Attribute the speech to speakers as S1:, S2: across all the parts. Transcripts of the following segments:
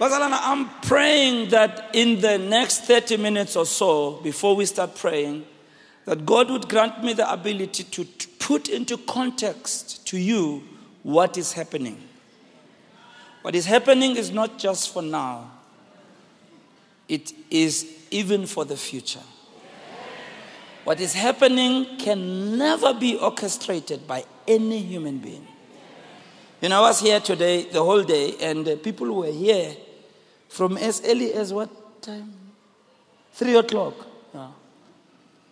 S1: Bazalana, I'm praying that in the next 30 minutes or so, before we start praying, that God would grant me the ability to put into context to you what is happening. What is happening is not just for now, it is even for the future. What is happening can never be orchestrated by any human being. You know, I was here today, the whole day, and uh, people were here from as early as what time? Three o'clock. Yeah.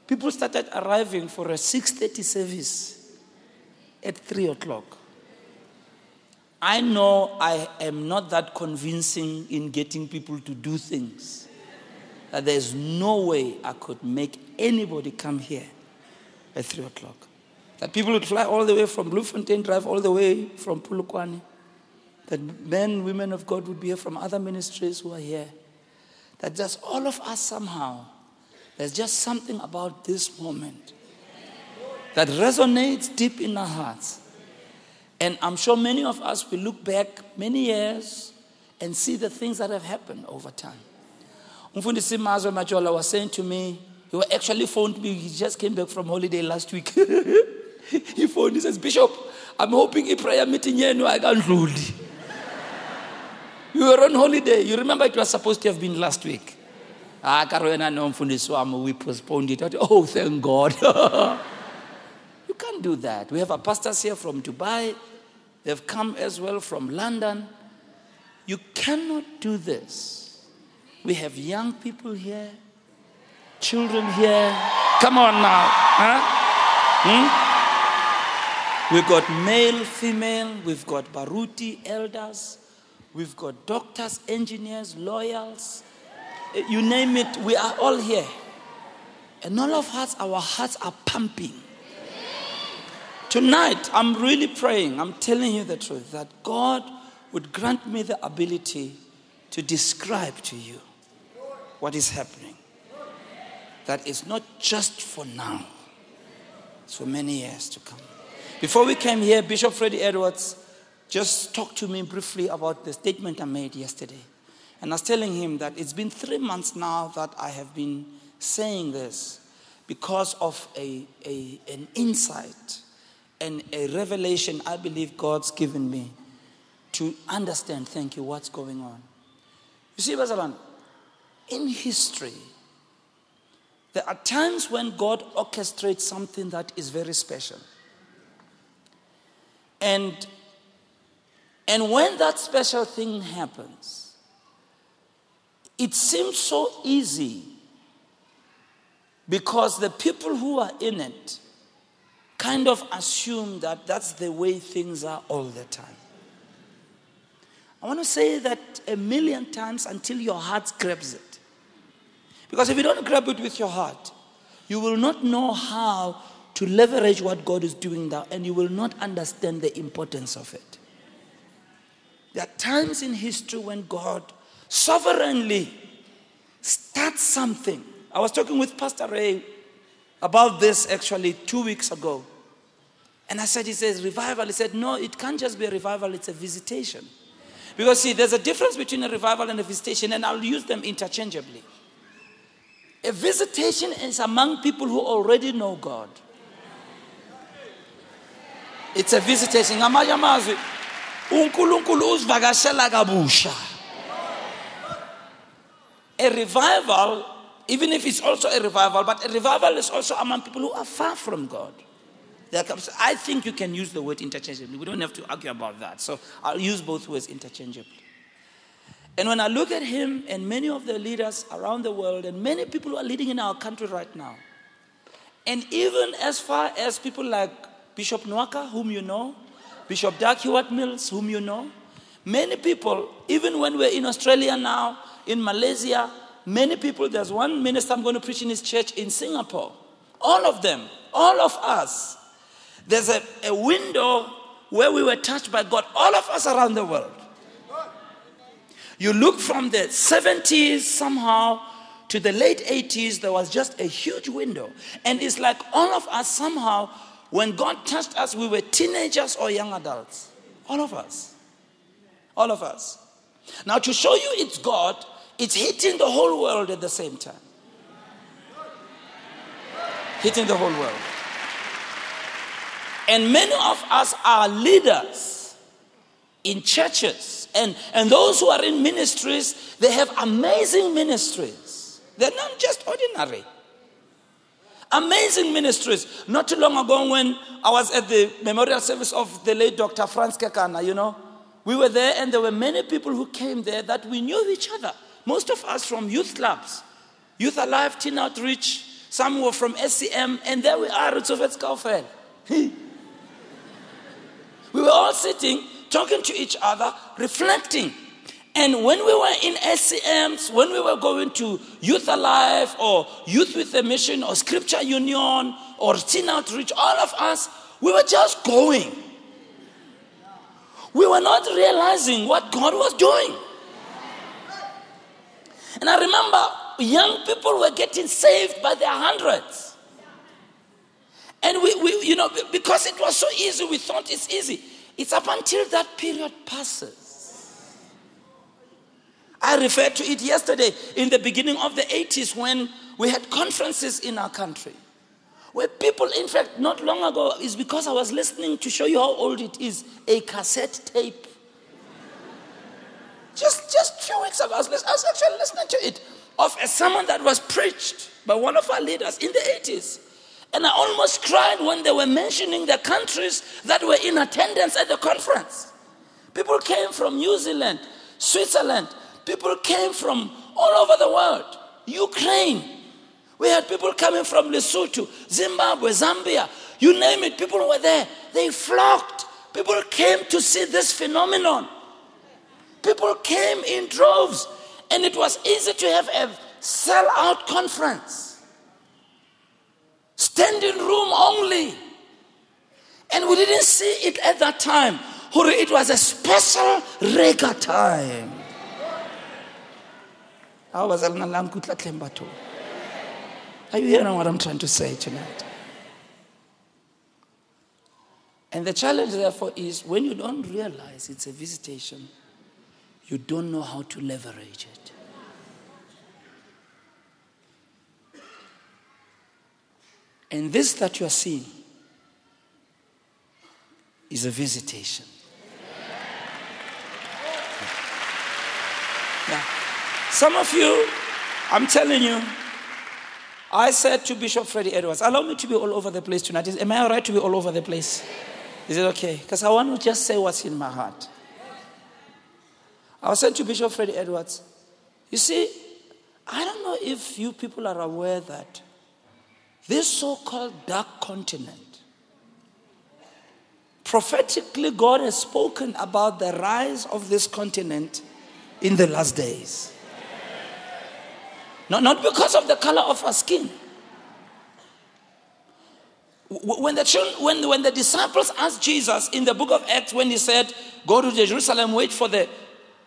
S1: People started arriving for a 6.30 service at three o'clock. I know I am not that convincing in getting people to do things. That there's no way I could make anybody come here at three o'clock. That people would fly all the way from Bloemfontein Drive, all the way from Polokwane. That men, women of God would be here from other ministries who are here. That just all of us somehow, there's just something about this moment that resonates deep in our hearts. And I'm sure many of us will look back many years and see the things that have happened over time. Umfundisi Mazwe Majola was saying to me, he actually phoned me, he just came back from holiday last week. he phoned, me, he says, Bishop, I'm hoping a prayer meeting here, no, I can't. You were on holiday. You remember it was supposed to have been last week. Ah, Karwena no mfundisi we postponed it. Oh, thank God. you can't do that. We have pastors here from Dubai. They've come as well from London. You cannot do this. We have young people here, children here. Come on now. Huh? Hmm? We've got male, female, we've got Baruti, elders, we've got doctors, engineers, lawyers. Eh, You name it, we are all here. And all of us, our hearts are pumping. Tonight, I'm really praying, I'm telling you the truth, that God would grant me the ability to describe to you what is happening. That is not just for now, it's for many years to come. Before we came here, Bishop Freddie Edwards just talked to me briefly about the statement I made yesterday. And I was telling him that it's been three months now that I have been saying this because of a, a, an insight and a revelation I believe God's given me to understand, thank you, what's going on. You see, Bazalan, in history, there are times when God orchestrates something that is very special. And, and when that special thing happens, it seems so easy because the people who are in it kind of assume that that's the way things are all the time. I want to say that a million times until your heart grabs it. Because if you don't grab it with your heart, you will not know how to leverage what God is doing now, and you will not understand the importance of it. There are times in history when God sovereignly starts something. I was talking with Pastor Ray about this actually two weeks ago. And I said, He says, revival. He said, No, it can't just be a revival, it's a visitation. Because, see, there's a difference between a revival and a visitation, and I'll use them interchangeably. A visitation is among people who already know God. It's a visitation. UNkulunkulu usivakashela kabusha. A revival, even if it's also a revival, but a revival is also among people who are far from God. I think you can use the word interchangeably. We don't have to argue about that. So I'll use both words interchangeably. And when I look at him and many of the leaders around the world, and many people who are leading in our country right now, and even as far as people like Bishop Nwaka, whom you know, Bishop Dag Heward-Mills, whom you know, many people, even when we're in Australia now, in Malaysia, many people, there's one minister I'm going to preach in his church in Singapore. All of them, all of us, there's a, a window where we were touched by God, all of us around the world. You look from the 70s somehow to the late 80s, there was just a huge window. And it's like all of us somehow, when God touched us, we were teenagers or young adults. All of us. All of us. Now, to show you it's God, it's hitting the whole world at the same time. Hitting the whole world. And many of us are leaders in churches. And, and those who are in ministries, they have amazing ministries. They're not just ordinary. Amazing ministries. Not too long ago, when I was at the memorial service of the late Dr. Franz Kekana, you know, we were there and there were many people who came there that we knew each other. Most of us from youth clubs, Youth Alive, Teen Outreach, some were from SCM, and there we are, it's Kaufel. we were all sitting, talking to each other, reflecting. And when we were in SCMs, when we were going to Youth Alive or Youth with a Mission or Scripture Union or Teen Outreach, all of us, we were just going. We were not realizing what God was doing. And I remember young people were getting saved by their hundreds. And we, we, you know, because it was so easy, we thought it's easy. It's up until that period passes I referred to it yesterday in the beginning of the 80s when we had conferences in our country. Where people, in fact, not long ago, is because I was listening to show you how old it is, a cassette tape. just just few weeks ago, I was, I was actually listening to it of a sermon that was preached by one of our leaders in the 80s. And I almost cried when they were mentioning the countries that were in attendance at the conference. People came from New Zealand, Switzerland, People came from all over the world. Ukraine. We had people coming from Lesotho, Zimbabwe, Zambia. You name it, people were there. They flocked. People came to see this phenomenon. People came in droves. And it was easy to have a sell out conference. Standing room only. And we didn't see it at that time. It was a special rega time. Are you hearing what I'm trying to say tonight? And the challenge, therefore, is when you don't realize it's a visitation, you don't know how to leverage it. And this that you are seeing is a visitation. Yeah. Some of you, I'm telling you, I said to Bishop Freddie Edwards, allow me to be all over the place tonight. Am I all right to be all over the place? Is it okay? Because I want to just say what's in my heart. I was to Bishop Freddie Edwards, you see, I don't know if you people are aware that this so called dark continent, prophetically, God has spoken about the rise of this continent in the last days. Not, not because of the color of our skin. When the, children, when, when the disciples asked Jesus in the book of Acts, when he said, Go to Jerusalem, wait for the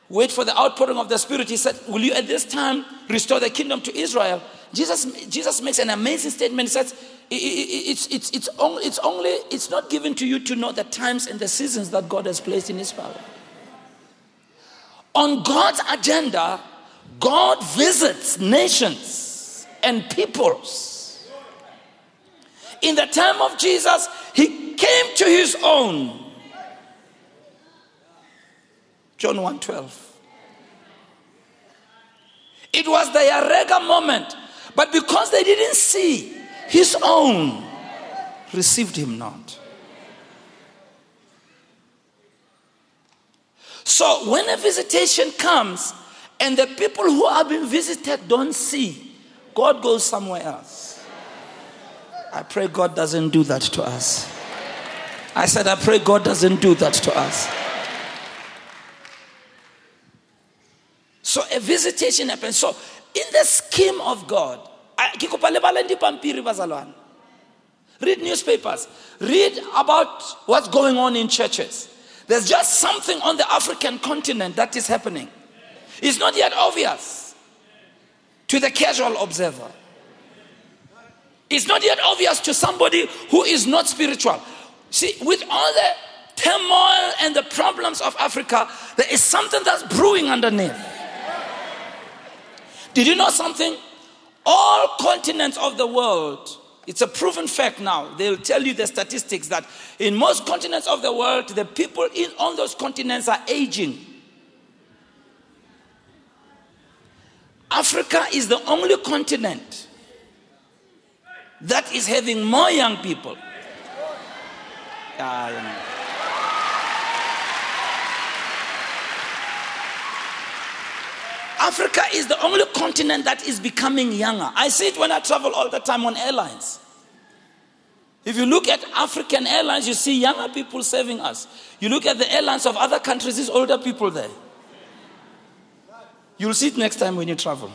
S1: wait for the outpouring of the Spirit, he said, Will you at this time restore the kingdom to Israel? Jesus, Jesus makes an amazing statement. He says, it's, it's, it's, only, it's only, it's not given to you to know the times and the seasons that God has placed in his power. On God's agenda, God visits nations and peoples. In the time of Jesus, he came to his own. John 1:12. It was the Yarega moment, but because they didn't see his own, received him not. So when a visitation comes, and the people who have been visited don't see, God goes somewhere else. I pray God doesn't do that to us. I said, I pray God doesn't do that to us. So a visitation happens. So, in the scheme of God, read newspapers, read about what's going on in churches. There's just something on the African continent that is happening. It's not yet obvious to the casual observer. It's not yet obvious to somebody who is not spiritual. See, with all the turmoil and the problems of Africa, there is something that's brewing underneath. Did you know something? All continents of the world, it's a proven fact now. They'll tell you the statistics that in most continents of the world, the people in, on those continents are aging. Africa is the only continent that is having more young people. Ah, you know. Africa is the only continent that is becoming younger. I see it when I travel all the time on airlines. If you look at African airlines, you see younger people serving us. You look at the airlines of other countries, there's older people there. You'll see it next time when you travel.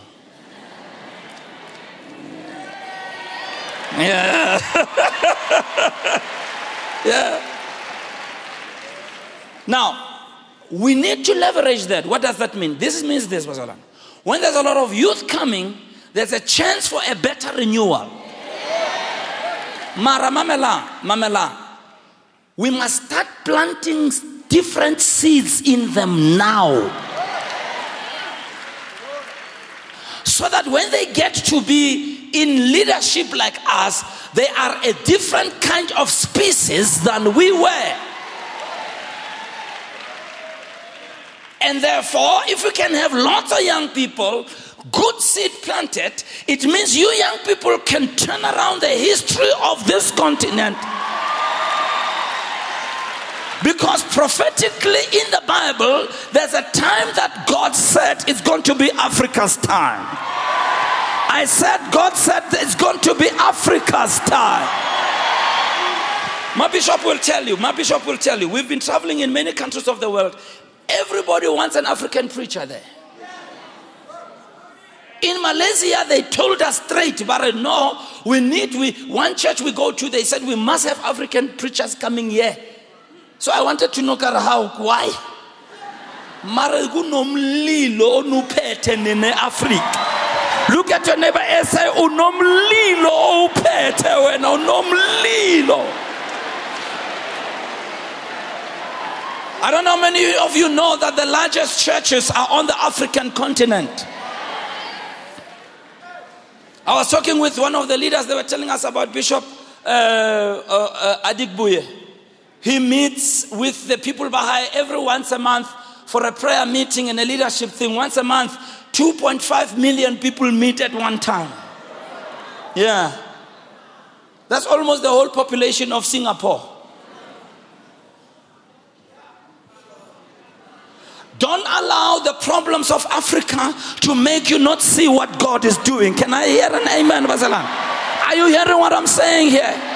S1: Yeah. yeah. Now, we need to leverage that. What does that mean? This means this, Basalan. When there's a lot of youth coming, there's a chance for a better renewal. Mara Mamela, Mamela. We must start planting different seeds in them now. So that when they get to be in leadership like us, they are a different kind of species than we were. And therefore, if we can have lots of young people, good seed planted, it means you young people can turn around the history of this continent. Because prophetically in the Bible, there's a time that God said it's going to be Africa's time. I said, God said it's going to be Africa's time. My bishop will tell you, my bishop will tell you, we've been traveling in many countries of the world. Everybody wants an African preacher there. In Malaysia, they told us straight, but no, we need, we, one church we go to, they said we must have African preachers coming here. So I wanted to know how, why? Mara kunomlilo onuphethe nene Africa. Look at your neighbor and say unomlilo uphethe wena unomlilo. I don't know how many of you know that the largest churches are on the African continent. I was talking with one of the leaders, they were telling us about Bishop uh, uh, uh, Adeboye. He meets with the people Baha'i every once a month for a prayer meeting and a leadership thing. Once a month, 2.5 million people meet at one time. Yeah. That's almost the whole population of Singapore. Don't allow the problems of Africa to make you not see what God is doing. Can I hear an amen, Basalan? Are you hearing what I'm saying here?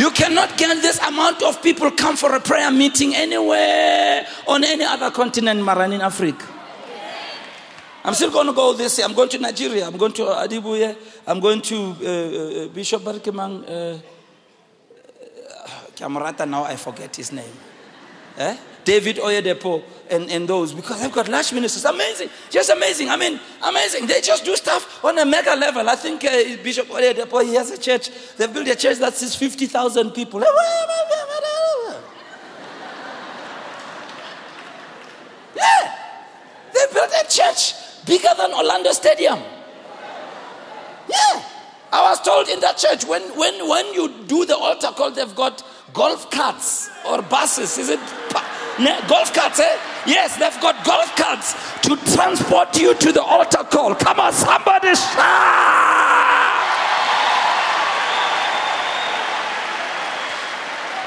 S1: You cannot get this amount of people come for a prayer meeting anywhere on any other continent, Maran in Africa. I'm still going to go this year. I'm going to Nigeria. I'm going to Adeboye. I'm going to uh, uh, Bishop Barkimang. Uh, Kamarata, now I forget his name. Eh? David Oyedepo and, and those because they've got large ministers. Amazing. Just amazing. I mean, amazing. They just do stuff on a mega level. I think uh, Bishop Oyedepo, he has a church. They've built a church that sees 50,000 people. Yeah. They built a church bigger than Orlando Stadium. Yeah. I was told in that church when, when, when you do the altar call, they've got golf carts or buses. Is it? golf carts, eh? Yes, they've got golf carts to transport you to the altar call. Come on, somebody shout!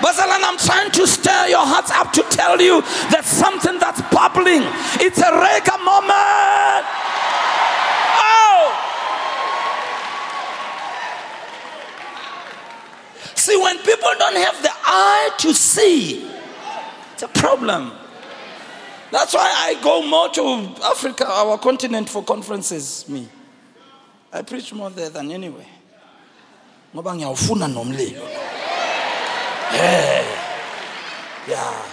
S1: Basalan, I'm trying to stir your hearts up to tell you that something that's bubbling. It's a Rega moment. Oh! See, when people don't have the eye to see, it's a problem. That's why I go more to Africa, our continent, for conferences. Me, I preach more there than anywhere. ngoba ngiyawufuna nomlilo. Yeah yeah.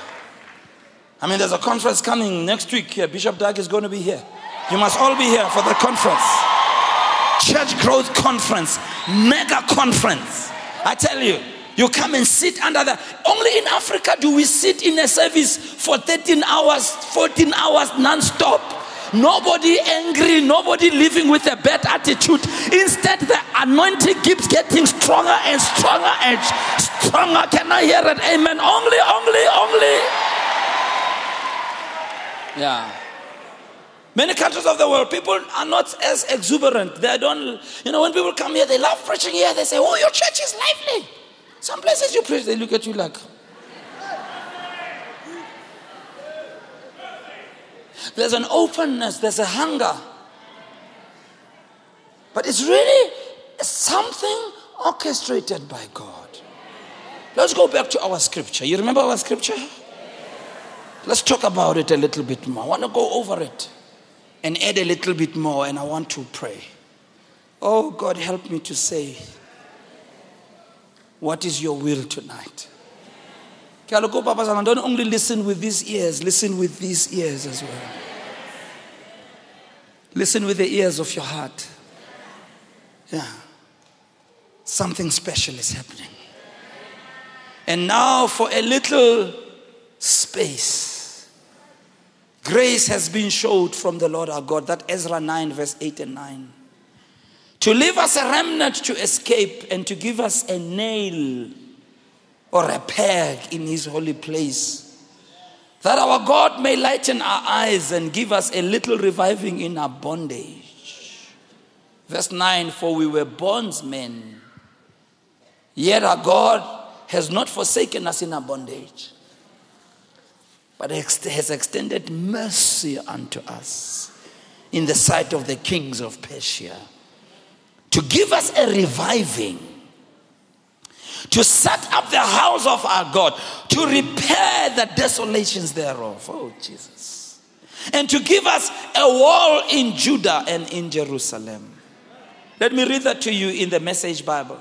S1: I mean there's a conference coming next week bishop doug is going to be here. You must all be here for the conference. Church growth conference. Mega conference i tell you You come and sit under the. Only in Africa do we sit in a service for 13 hours, 14 hours non stop. Nobody angry, nobody living with a bad attitude. Instead, the anointing keeps getting stronger and stronger and stronger. Can I hear it? Amen. Only, only, only. Yeah. Many countries of the world, people are not as exuberant. They don't, you know, when people come here, they love preaching here. They say, Oh, your church is lively. Some places you preach, they look at you like, There's an openness, there's a hunger. But it's really something orchestrated by God. Let's go back to our scripture. You remember our scripture? Let's talk about it a little bit more. I want to go over it and add a little bit more, and I want to pray. Oh, God, help me to say, What is your will tonight? Don't only listen with these ears, listen with these ears as well. Listen with the ears of your heart. Yeah. Something special is happening. And now, for a little space, grace has been showed from the Lord our God. That Ezra 9, verse 8 and 9. To leave us a remnant to escape and to give us a nail or a peg in his holy place. That our God may lighten our eyes and give us a little reviving in our bondage. Verse 9 For we were bondsmen, yet our God has not forsaken us in our bondage, but has extended mercy unto us in the sight of the kings of Persia to give us a reviving to set up the house of our God, to repair the desolations thereof. Oh, Jesus. And to give us a wall in Judah and in Jerusalem. Let me read that to you in the Message Bible.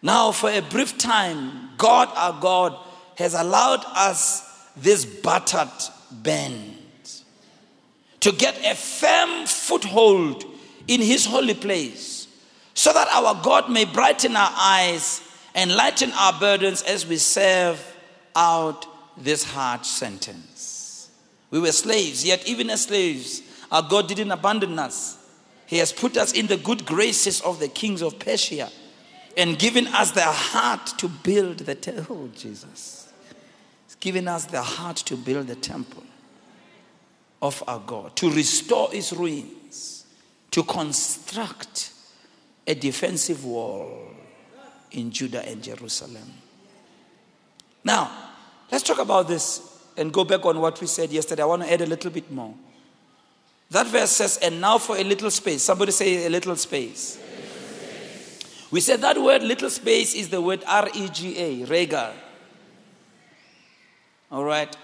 S1: Now, for a brief time, God our God has allowed us this battered band to get a firm foothold in His holy place so that our God may brighten our eyes and lighten our burdens as we serve out this hard sentence. We were slaves, yet, even as slaves, our God didn't abandon us. He has put us in the good graces of the kings of Persia and given us the heart to build the temple. Oh, Jesus. Given us the heart to build the temple of our God, to restore its ruins, to construct a defensive wall in Judah and Jerusalem. Now, let's talk about this and go back on what we said yesterday. I want to add a little bit more. That verse says, and now for a little space. Somebody say a little space. We said that word little space is the word R E G A, rega. All right.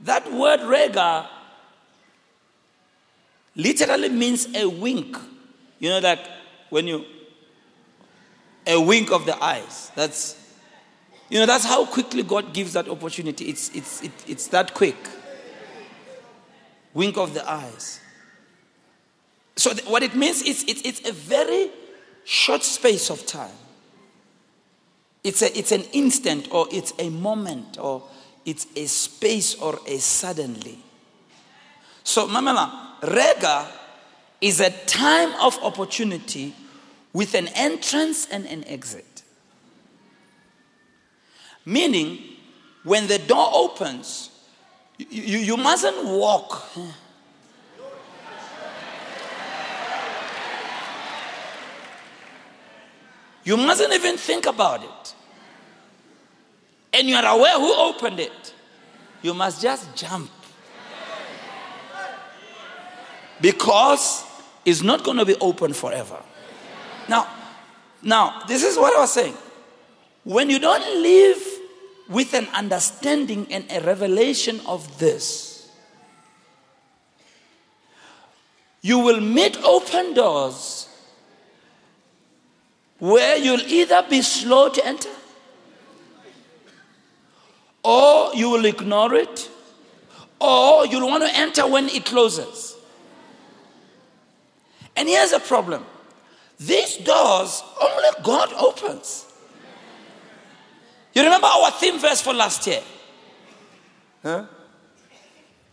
S1: That word rega literally means a wink. You know that when you a wink of the eyes. That's you know that's how quickly God gives that opportunity. It's it's it, it's that quick. Wink of the eyes. So th- what it means is it's, it's a very short space of time. It's, a, it's an instant or it's a moment or it's a space or a suddenly. So, Mama, Rega is a time of opportunity with an entrance and an exit. Meaning, when the door opens, you, you, you mustn't walk. You mustn't even think about it. And you are aware who opened it. You must just jump. Because it's not going to be open forever. Now, now, this is what I was saying. When you don't live with an understanding and a revelation of this, you will meet open doors where you'll either be slow to enter or you will ignore it or you'll want to enter when it closes. And here's a problem these doors only God opens. You remember our theme verse for last year? Huh?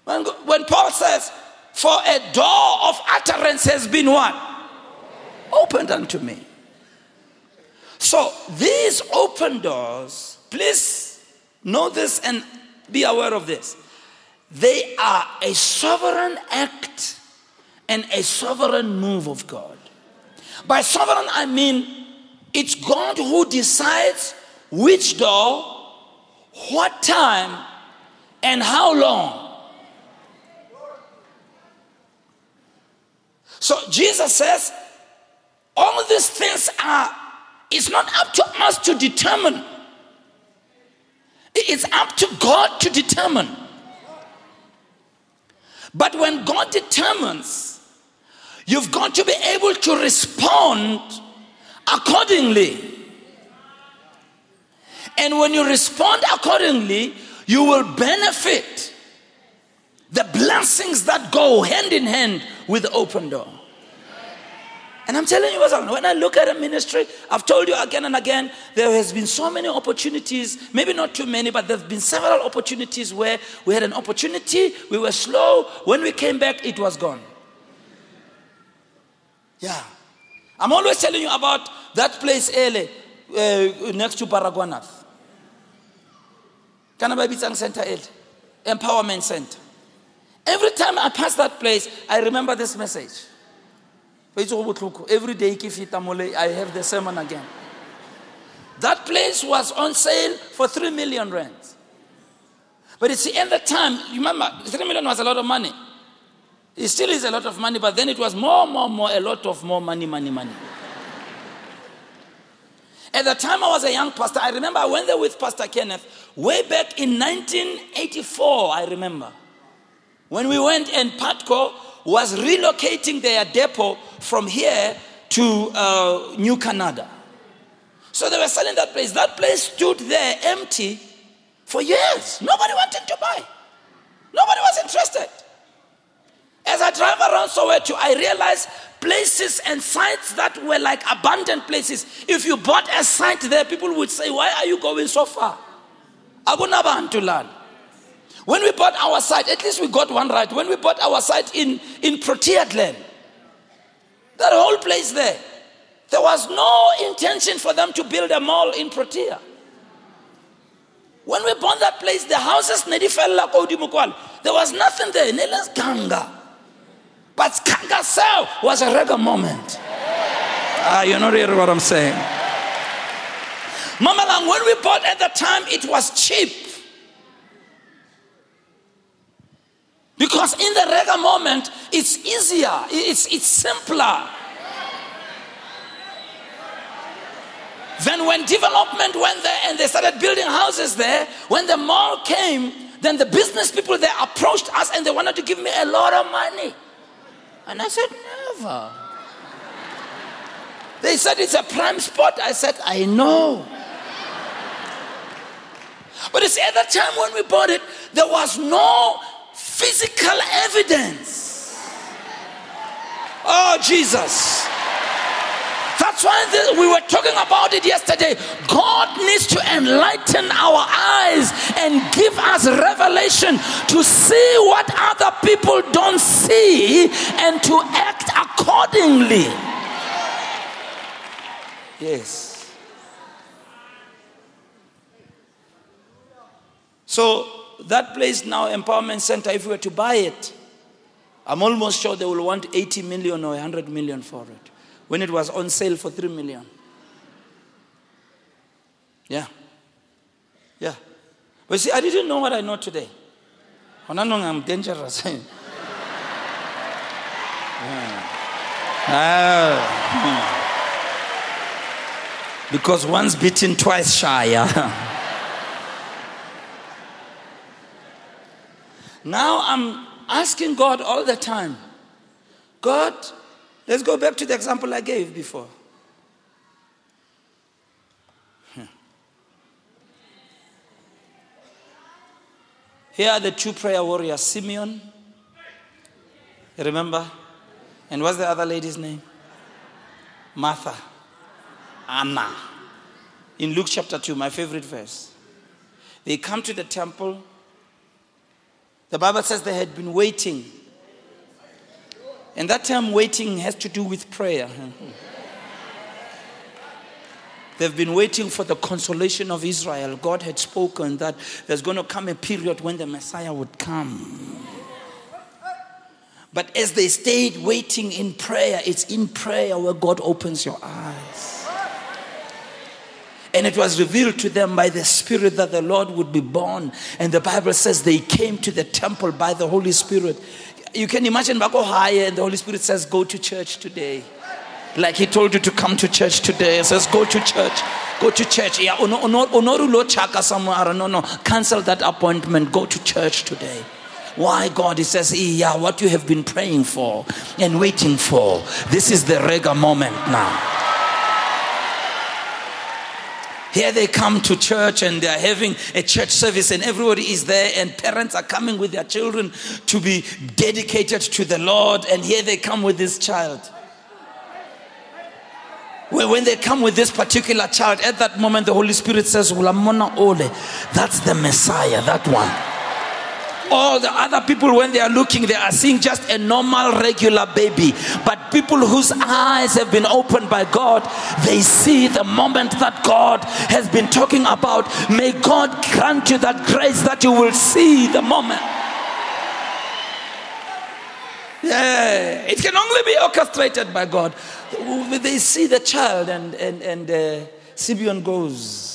S1: When, when Paul says, For a door of utterance has been what? Opened unto me. So these open doors, please know this and be aware of this. They are a sovereign act and a sovereign move of God. By sovereign, I mean it's God who decides which door, what time, and how long. So Jesus says, all these things are, it's not up to us to determine. It's up to God to determine. But when God determines, you've got to be able to respond accordingly. And when you respond accordingly, you will benefit the blessings that go hand in hand with the open door. And I'm telling you, when I look at a ministry, I've told you again and again, there has been so many opportunities, maybe not too many, but there have been several opportunities where we had an opportunity, we were slow. When we came back, it was gone. Yeah. I'm always telling you about that place, Ele, uh, next to Baragwanath. Kanababitsang Center, Ele, Empowerment Center. Every time I pass that place, I remember this message. Every day I have the sermon again. That place was on sale for 3 million rands. But you see, at the time, remember, 3 million was a lot of money. It still is a lot of money, but then it was more, more, more, a lot of more money, money, money. At the time I was a young pastor, I remember I went there with Pastor Kenneth way back in 1984, I remember. When we went and Putco was relocating their depot from here to uh, New Canada. So they were selling that place. That place stood there empty for years. Nobody wanted to buy. Nobody was interested. As I drive around Soweto, I realize places and sites that were like abandoned places. If you bought a site there, people would say, Why are you going so far? to learn. When we bought our site, at least we got one right. When we bought our site in, in Protea Glen, that whole place there, there was no intention for them to build a mall in Protea. When we bought that place, the houses there was nothing there. Nelas Ganga. But Kanga Sao was a regular moment. Ah, you know really what I'm saying. Mama Lang, when we bought at the time, it was cheap. Because in the regular moment, it's easier, it's, it's simpler. Then, when development went there and they started building houses there, when the mall came, then the business people there approached us and they wanted to give me a lot of money. And I said, Never. They said it's a prime spot. I said, I know. But see, at that time when we bought it, there was no physical evidence. Oh, Jesus. That's why we were talking about it yesterday. God needs to enlighten our eyes and give us revelation to see what other people don't see and to act accordingly. Yes. So, that place now, Empowerment Center, if we were to buy it, I'm almost sure they will want 80 million or 100 million for it when it was on sale for 3 million. Yeah. Yeah. But see, I didn't know what I know today. I'm dangerous. yeah. uh, because once beaten, twice shy. now I'm asking God all the time God, Let's go back to the example I gave before. Here are the two prayer warriors Simeon. Remember? And what's the other lady's name? Martha. Anna. In Luke chapter 2, my favorite verse. They come to the temple. The Bible says they had been waiting. And that term waiting has to do with prayer. They've been waiting for the consolation of Israel. God had spoken that there's going to come a period when the Messiah would come. But as they stayed waiting in prayer, it's in prayer where God opens your eyes. And it was revealed to them by the Spirit that the Lord would be born. And the Bible says they came to the temple by the Holy Spirit. You can imagine Bako higher, and the Holy Spirit says, Go to church today. Like he told you to come to church today. He says, Go to church. Go to church. Yeah. No, no. Cancel that appointment. Go to church today. Why God? He says, Yeah, what you have been praying for and waiting for. This is the rega moment now. Here they come to church and they're having a church service, and everybody is there, and parents are coming with their children to be dedicated to the Lord. And here they come with this child. When they come with this particular child, at that moment, the Holy Spirit says, That's the Messiah, that one all the other people when they are looking they are seeing just a normal regular baby. But people whose eyes have been opened by god they see the moment that god has been talking about. May god grant you that grace that you will see the moment. Yeah. It can only be orchestrated by god. They see the child and and and uh, simeon goes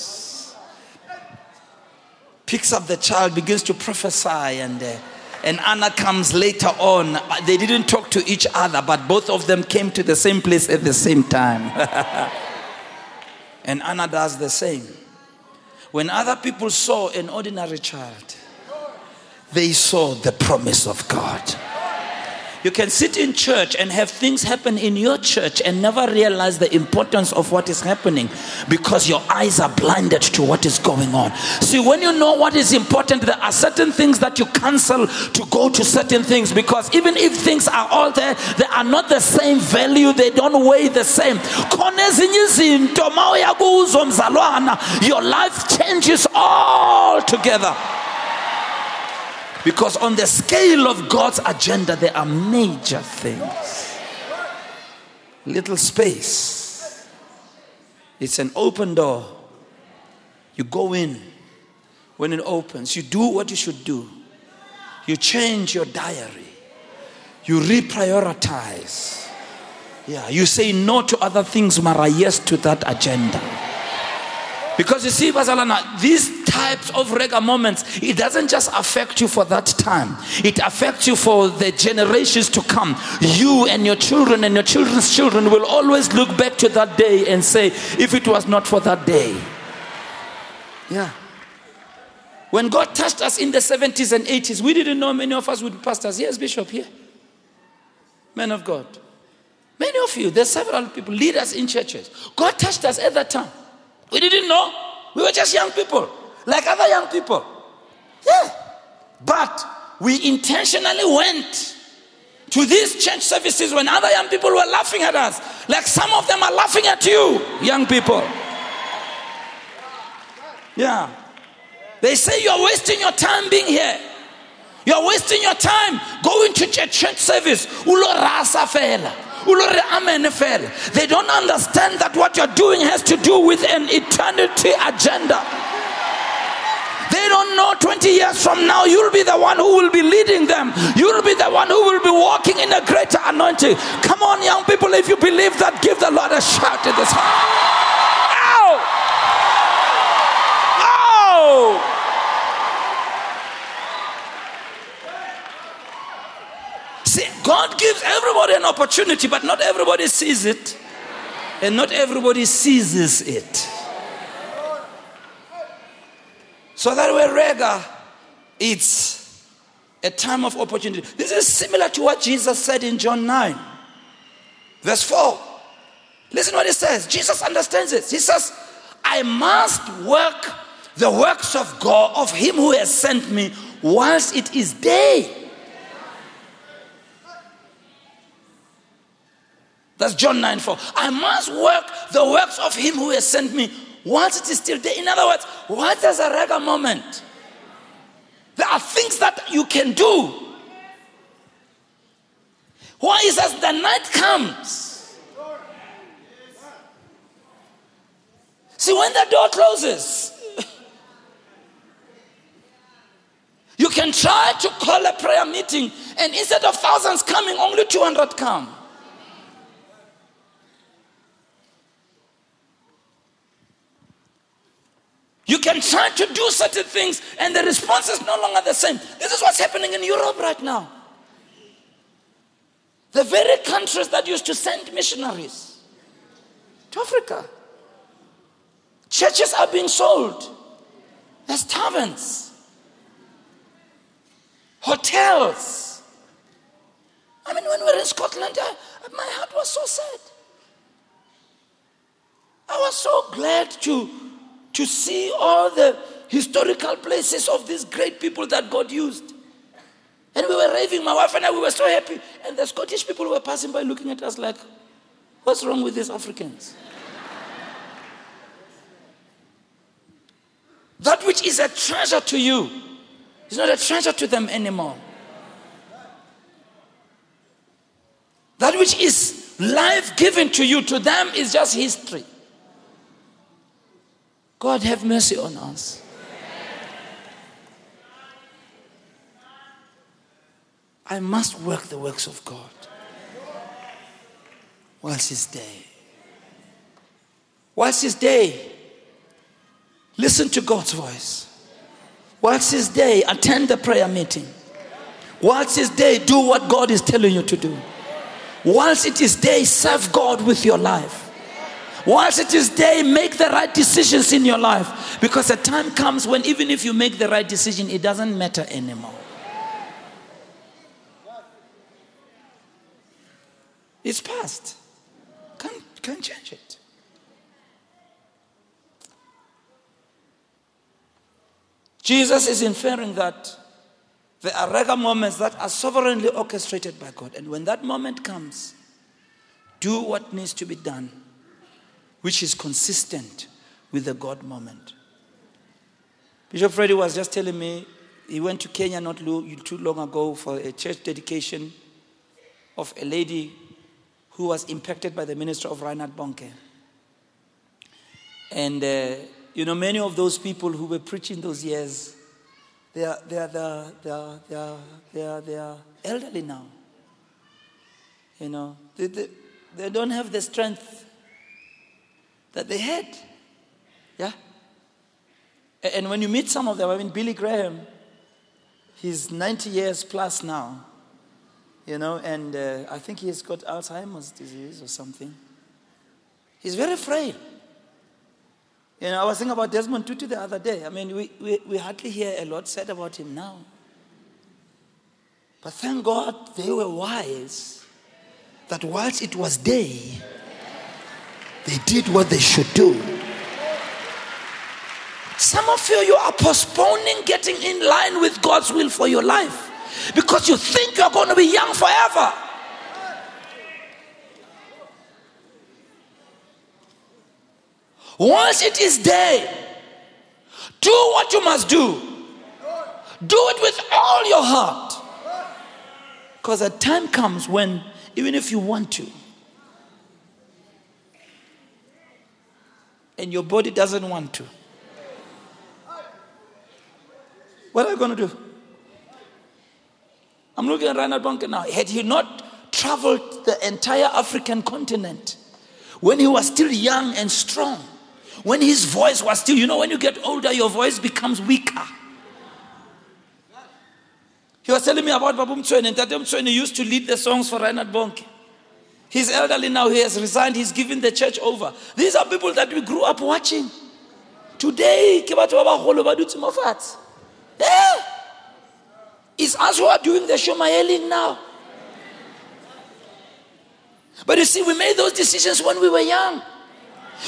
S1: picks up the child, begins to prophesy, and, uh, and Anna comes later on. They didn't talk to each other, but both of them came to the same place at the same time. and Anna does the same. When other people saw an ordinary child, they saw the promise of God. You can sit in church and have things happen in your church and never realize the importance of what is happening because your eyes are blinded to what is going on. See, when you know what is important, there are certain things that you cancel to go to certain things because even if things are all there, they are not the same value, they don't weigh the same. Your life changes all together. Because on the scale of God's agenda, there are major things. Little space. It's an open door. You go in. When it opens, you do what you should do. You change your diary. You reprioritize. Yeah, you say no to other things, Mara, yes to that agenda. Because you see, Bazalana, these types of rega moments, it doesn't just affect you for that time, it affects you for the generations to come. You and your children and your children's children will always look back to that day and say, if it was not for that day. Yeah. When God touched us in the 70s and 80s, we didn't know many of us would be pastors. Yes, Bishop, here. Men of God. Many of you, there's several people, leaders in churches. God touched us at that time. We didn't know. We were just young people, like other young people. Yeah. But we intentionally went to these church services when other young people were laughing at us. Like some of them are laughing at you, young people. Yeah. They say you're wasting your time being here. You're wasting your time going to church, service. Ulo rasa fela. They don't understand that what you're doing has to do with an eternity agenda. They don't know 20 years from now you'll be the one who will be leading them. You'll be the one who will be walking in a greater anointing. Come on, young people, if you believe that, give the Lord a shout in this house. Ow! Ow! See, God gives everybody an opportunity, but not everybody sees it. And not everybody seizes it. So that way, Rega, it's a time of opportunity. This is similar to what Jesus said in John 9, verse 4. Listen what he says. Jesus understands it. He says, I must work the works of God, of him who has sent me, whilst it is day. That's John 9 4. I must work the works of him who has sent me whilst it is still day. In other words, what is a rega moment? There are things that you can do. Why is as the night comes? See, when the door closes, you can try to call a prayer meeting, and instead of thousands coming, only 200 come. You can try to do certain things and the response is no longer the same. This is what's happening in Europe right now. The very countries that used to send missionaries to Africa, churches are being sold as taverns, hotels. I mean, when we were in Scotland, I, my heart was so sad. I was so glad to to see all the historical places of these great people that God used. And we were raving, my wife and I, we were so happy. And the Scottish people were passing by looking at us like, what's wrong with these Africans? that which is a treasure to you is not a treasure to them anymore. That which is life given to you, to them is just history. God have mercy on us. I must work the works of God whilst it's day. Whilst it's day, listen to God's voice. Whilst it's day, attend the prayer meeting. Whilst it's day, do what God is telling you to do. Whilst it is day, serve God with your life. Whilst it is day, make the right decisions in your life. Because a time comes when even if you make the right decision, it doesn't matter anymore. It's past. Can't, can't change it. Jesus is inferring that there are rega moments that are sovereignly orchestrated by God. And when that moment comes, do what needs to be done which is consistent with the God moment. Bishop Freddy was just telling me he went to Kenya not too long ago for a church dedication of a lady who was impacted by the ministry of Reinhard Bonnke. And, uh, you know, many of those people who were preaching those years, they are, they are, they are, they are, they are, they are, they are elderly now. You know, they, they, they don't have the strength that they had. Yeah? And when you meet some of them, I mean, Billy Graham, he's 90 years plus now, you know, and uh, I think he's got Alzheimer's disease or something. He's very frail. You know, I was thinking about Desmond Tutu the other day. I mean, we, we, we hardly hear a lot said about him now. But thank God they were wise that whilst it was day, they did what they should do. Some of you, you are postponing getting in line with God's will for your life because you think you're going to be young forever. Once it is day, do what you must do. Do it with all your heart. Because a time comes when, even if you want to, and your body doesn't want to. What are you going to do? I'm looking at Reinhard Bonnke now. Had he not traveled the entire African continent when he was still young and strong, when his voice was still, you know, when you get older, your voice becomes weaker. He was telling me about Babu Mtsweni, and Tate Mtsweni used to lead the songs for Reinhard Bonnke. He's elderly now, he has resigned, he's given the church over. These are people that we grew up watching. Today, yeah. Eh? It's us who are doing the Shumayeling now. But you see, we made those decisions when we were young.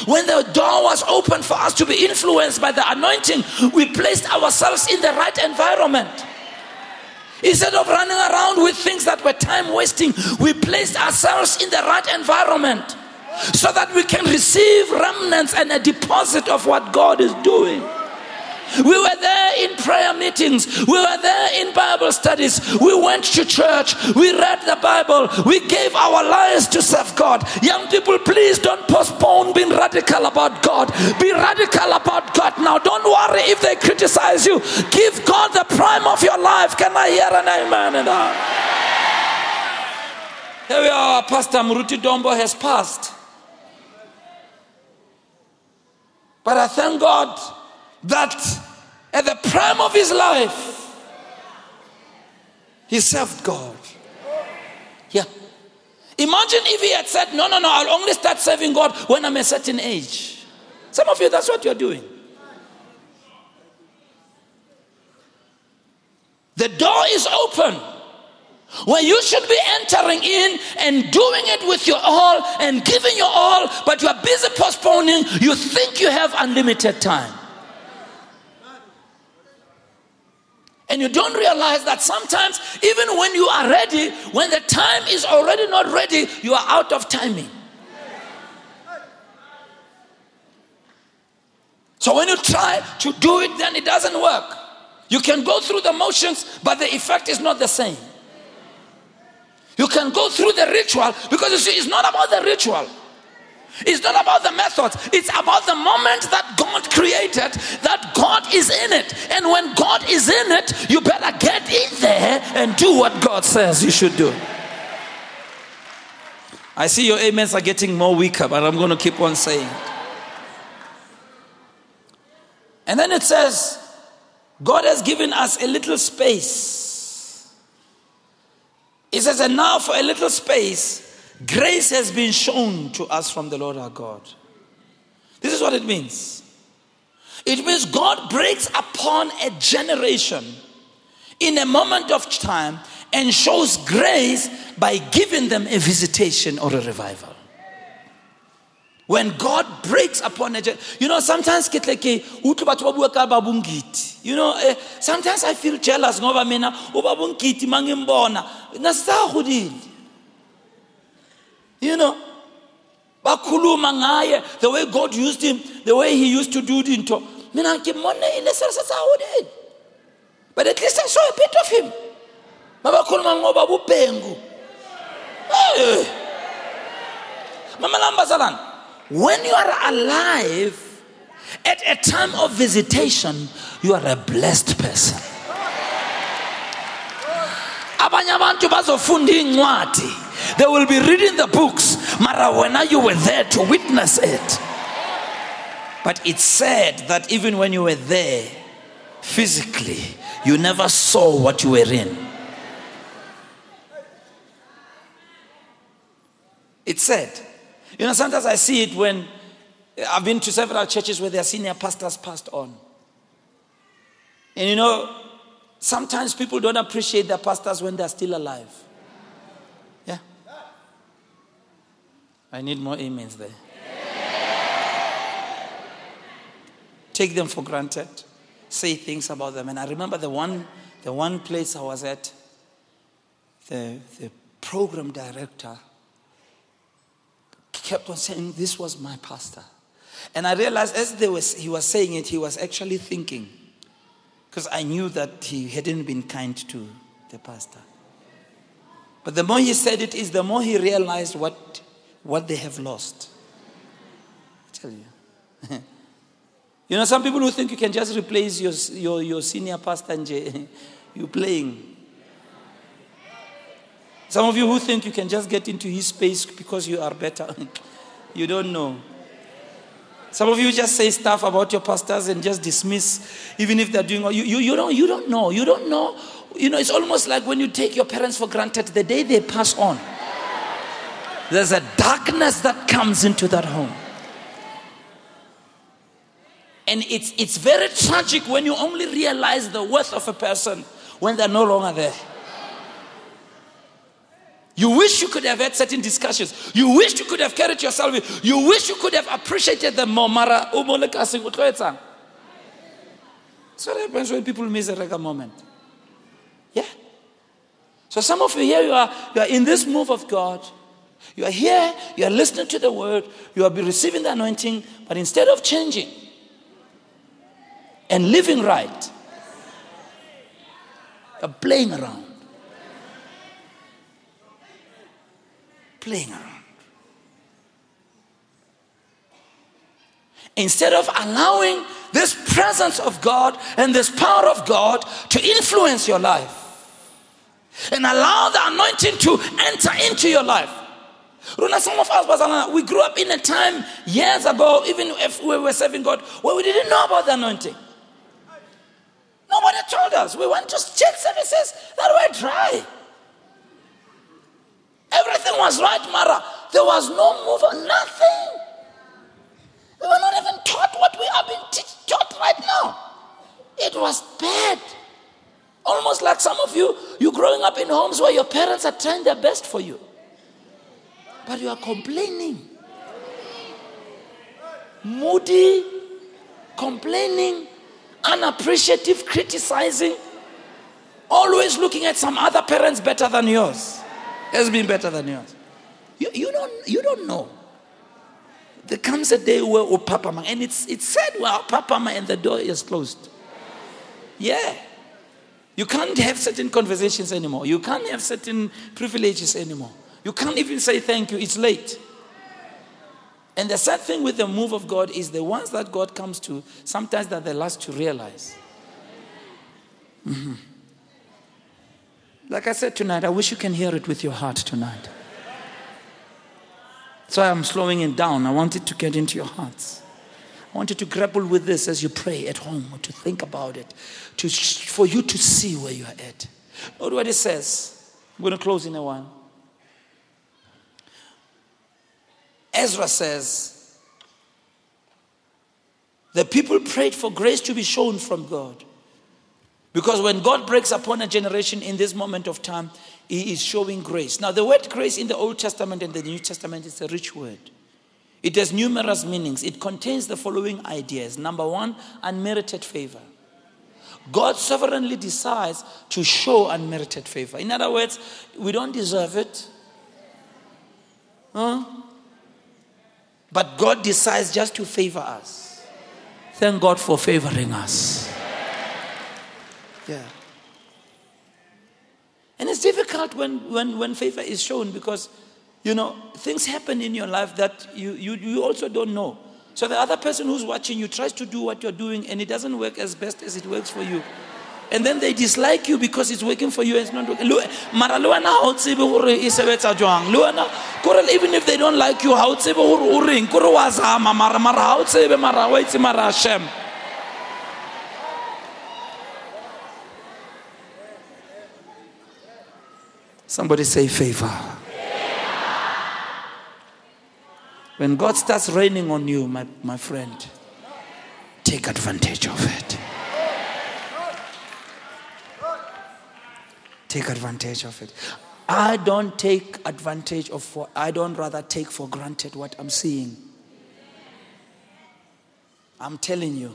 S1: When the door was open for us to be influenced by the anointing, we placed ourselves in the right environment. Instead of running around with things that were time wasting, we placed ourselves in the right environment. so that we can receive remnants and a deposit of what God is doing. We were there in prayer meetings. We were there in Bible studies. We went to church. We read the Bible. We gave our lives to serve God. Young people, please don't postpone being radical about God. Be radical about God now. Don't worry if they criticize you. Give God the prime of your life. Can I hear an amen? And Here we are. Pastor Muruti Dombo has passed. But I thank God that at the prime of his life, he served God. Yeah. Imagine if he had said, No, no, no, I'll only start serving God when I'm a certain age. Some of you, that's what you're doing. The door is open. where you should be entering in and doing it with your all and giving your all, but you are busy postponing, you think you have unlimited time. And you don't realize that sometimes, even when you are ready, when the time is already not ready, you are out of timing. So when you try to do it, then it doesn't work. You can go through the motions, but the effect is not the same. You can go through the ritual because you see, it's not about the ritual. It's not about the methods. It's about the moment that God created, that God is in it. And when God is in it, you better get in there and do what God says you should do. I see your amens are getting more weaker, but I'm going to keep on saying it. And then it says, God has given us a little space. It says, and now for a little space, Grace has been shown to us from the Lord our God. This is what it means it means God breaks upon a generation in a moment of time and shows grace by giving them a visitation or a revival. When God breaks upon a generation, you know, sometimes you know, eh, sometimes I feel jealous mangimbona nasahudile you know, bakhuluma ngaye the way God used him, the way he used to do into. Mina ngimone inesesawudeni. But at least I saw a bit of him. Babakhuluma ngoba bubhengu. Mama Lambazalan, when you are alive at a time of visitation, you are a blessed person. Abanye abantu bazofunda incwadi they will be reading the books. Mara, when you were there to witness it. But it's said that even when you were there, physically, you never saw what you were in. It's said. You know, sometimes I see it when I've been to several churches where their senior pastors passed on. And you know, sometimes people don't appreciate their pastors when they're still alive. I need more amens there. Take them for granted. Say things about them. And I remember the one, the one place I was at, the, the program director kept on saying, This was my pastor. And I realized as they was, he was saying it, he was actually thinking. Because I knew that he hadn't been kind to the pastor. But the more he said it is, the more he realized what what they have lost. I tell you. you know, some people who think you can just replace your, your, your senior pastor and you're playing. Some of you who think you can just get into his space because you are better, you don't know. Some of you just say stuff about your pastors and just dismiss, even if they're doing. You, you, you, don't, you don't know. You don't know. You know, it's almost like when you take your parents for granted the day they pass on. There's a darkness that comes into that home. And it's, it's very tragic when you only realize the worth of a person when they're no longer there. You wish you could have had certain discussions. You wish you could have carried yourself. You wish you could have appreciated them more. That's what happens when people miss a regular moment. Yeah. So some of you here, you are, you are in this move of God. You are here, you are listening to the word, you are receiving the anointing, but instead of changing and living right, you're playing around. Playing around. Instead of allowing this presence of God and this power of God to influence your life and allow the anointing to enter into your life. Runa, some of us, we grew up in a time years ago, even if we were serving God, where we didn't know about the anointing. Nobody told us. We went to church services that were dry. Everything was right, Mara. There was no move, nothing. We were not even taught what we are being taught right now. It was bad. Almost like some of you, you growing up in homes where your parents are trying their best for you. But you are complaining. Moody, complaining, unappreciative, criticizing, always looking at some other parents better than yours. Has been better than yours. You, you, don't, you don't know. There comes a day where oh, Papa, and it's, it's said, well, Papa, and the door is closed. Yeah. You can't have certain conversations anymore. You can't have certain privileges anymore. You can't even say thank you. It's late. And the sad thing with the move of God is the ones that God comes to, sometimes they're the last to realize. Mm-hmm. Like I said tonight, I wish you can hear it with your heart tonight. So I'm slowing it down. I want it to get into your hearts. I want you to grapple with this as you pray at home, or to think about it, to, for you to see where you are at. Note what it says. I'm going to close in a while. Ezra says, the people prayed for grace to be shown from God. Because when God breaks upon a generation in this moment of time, He is showing grace. Now, the word grace in the Old Testament and the New Testament is a rich word. It has numerous meanings. It contains the following ideas. Number one, unmerited favor. God sovereignly decides to show unmerited favor. In other words, we don't deserve it. Huh? But God decides just to favor us. Thank God for favoring us. Yeah. And it's difficult when, when, when favor is shown because, you know, things happen in your life that you, you, you also don't know. So the other person who's watching you tries to do what you're doing and it doesn't work as best as it works for you and then they dislike you because it's working for you and it's not working. Mara even if they don't like you zama mara mara mara mara. Somebody say favor. When God starts raining on you, my, my friend, take advantage of it. Take advantage of it. I don't take advantage of I don't rather take for granted what I'm seeing. I'm telling you,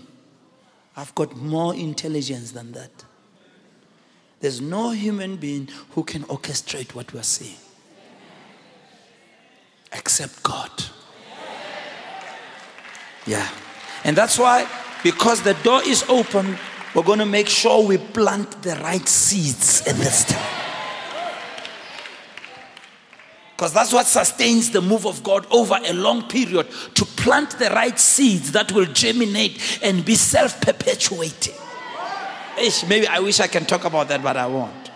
S1: I've got more intelligence than that. There's no human being who can orchestrate what we're seeing except God. Yeah. And that's why, because the door is open, we're going to make sure we plant the right seeds at this time. Because that's what sustains the move of God over a long period to plant the right seeds that will germinate and be self perpetuating. Maybe I wish I can talk about that, but I won't.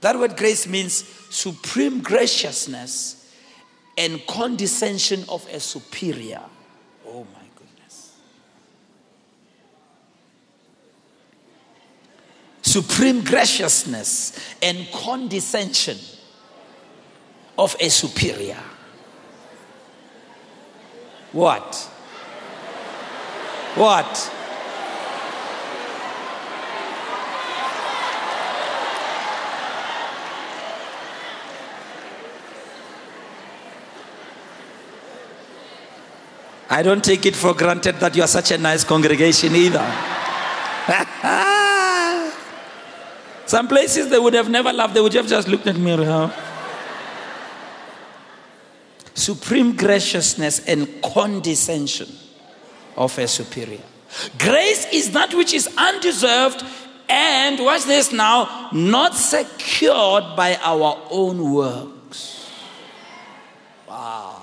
S1: That word grace means supreme graciousness and condescension of a superior. Oh my supreme graciousness and condescension of a superior. What? What? I don't take it for granted that you are such a nice congregation either. Some places they would have never laughed, they would have just looked at me. Huh? supreme graciousness and condescension of a superior. Grace is that which is undeserved and, watch this now, not secured by our own works. Wow.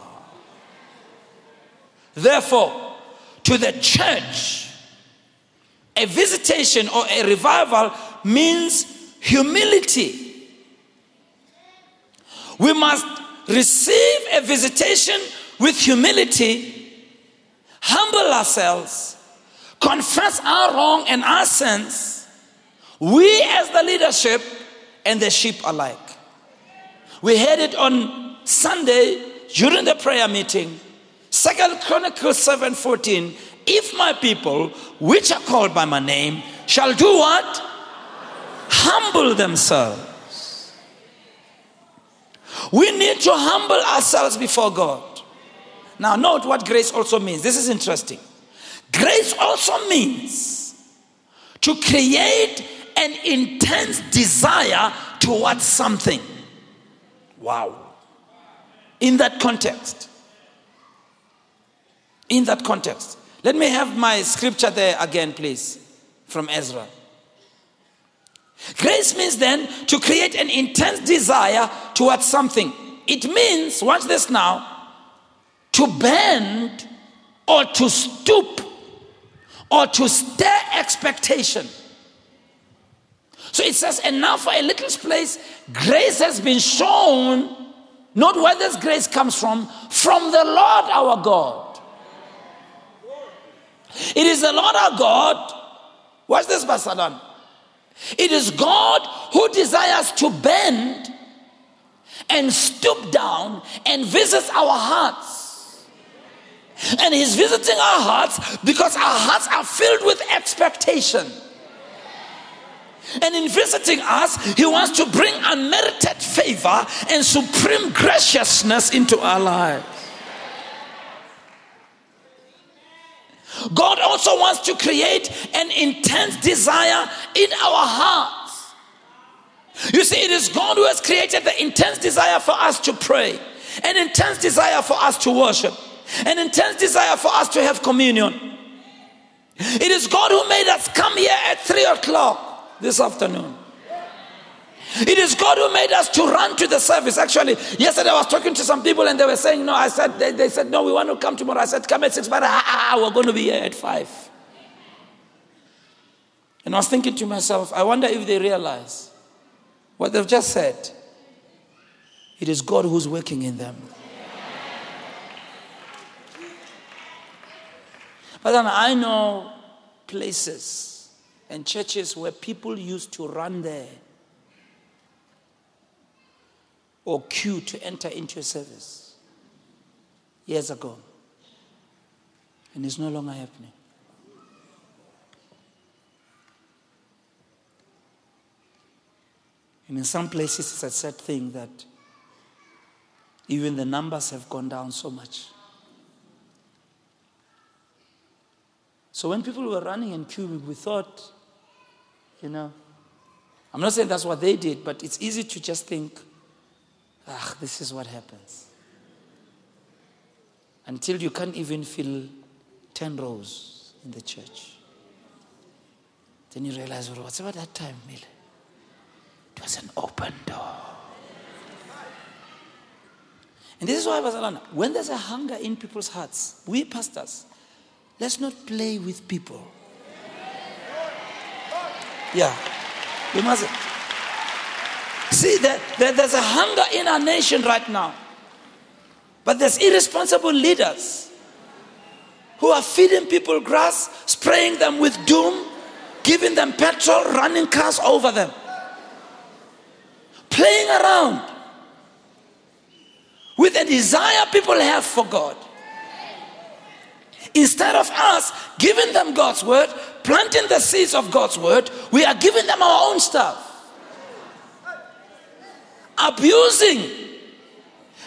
S1: Therefore, to the church, a visitation or a revival means humility. We must receive a visitation with humility, humble ourselves, confess our wrong and our sins, we as the leadership and the sheep alike. We had it on Sunday during the prayer meeting. Second Chronicles 7:14. If my people, which are called by my name, shall do what? Humble themselves. We need to humble ourselves before God. Now, note what grace also means. This is interesting. Grace also means to create an intense desire towards something. Wow. In that context. In that context. Let me have my scripture there again, please, from Ezra. Grace means then to create an intense desire towards something. It means, watch this now, to bend or to stoop or to stir expectation. So it says, and now for a little place, grace has been shown, not where this grace comes from, from the Lord our God. It is the Lord our God. Watch this, Basadan. It is God who desires to bend and stoop down and visits our hearts. And He's visiting our hearts because our hearts are filled with expectation. And in visiting us, He wants to bring unmerited favor and supreme graciousness into our lives. God also wants to create an intense desire in our hearts. You see, it is God who has created the intense desire for us to pray, an intense desire for us to worship, an intense desire for us to have communion. It is God who made us come here at three o'clock this afternoon. It is God who made us to run to the service. Actually, yesterday I was talking to some people and they were saying, No, I said, they, they said, No, we want to come tomorrow. I said, Come at six, but ah, ah, ah, we're going to be here at five. And I was thinking to myself, I wonder if they realize what they've just said. It is God who's working in them. But then I know places and churches where people used to run there or queue to enter into a service years ago. And it's no longer happening. And in some places, it's a sad thing that even the numbers have gone down so much. So when people were running and queuing, we thought you know. I'm not saying that's what they did, but it's easy to just think, ah, this is what happens. Until you can't even fill 10 rows in the church. Then you realize, well, what's about that time? It was an open door. And this is why, Bazalana, when there's a hunger in people's hearts, we pastors, let's not play with people. Yeah. We must. See, that there, there's a hunger in our nation right now. But there's irresponsible leaders who are feeding people grass, spraying them with doom, giving them petrol, running cars over them, playing around with a desire people have for God. Instead of us giving them God's word, planting the seeds of God's word, we are giving them our own stuff. Abusing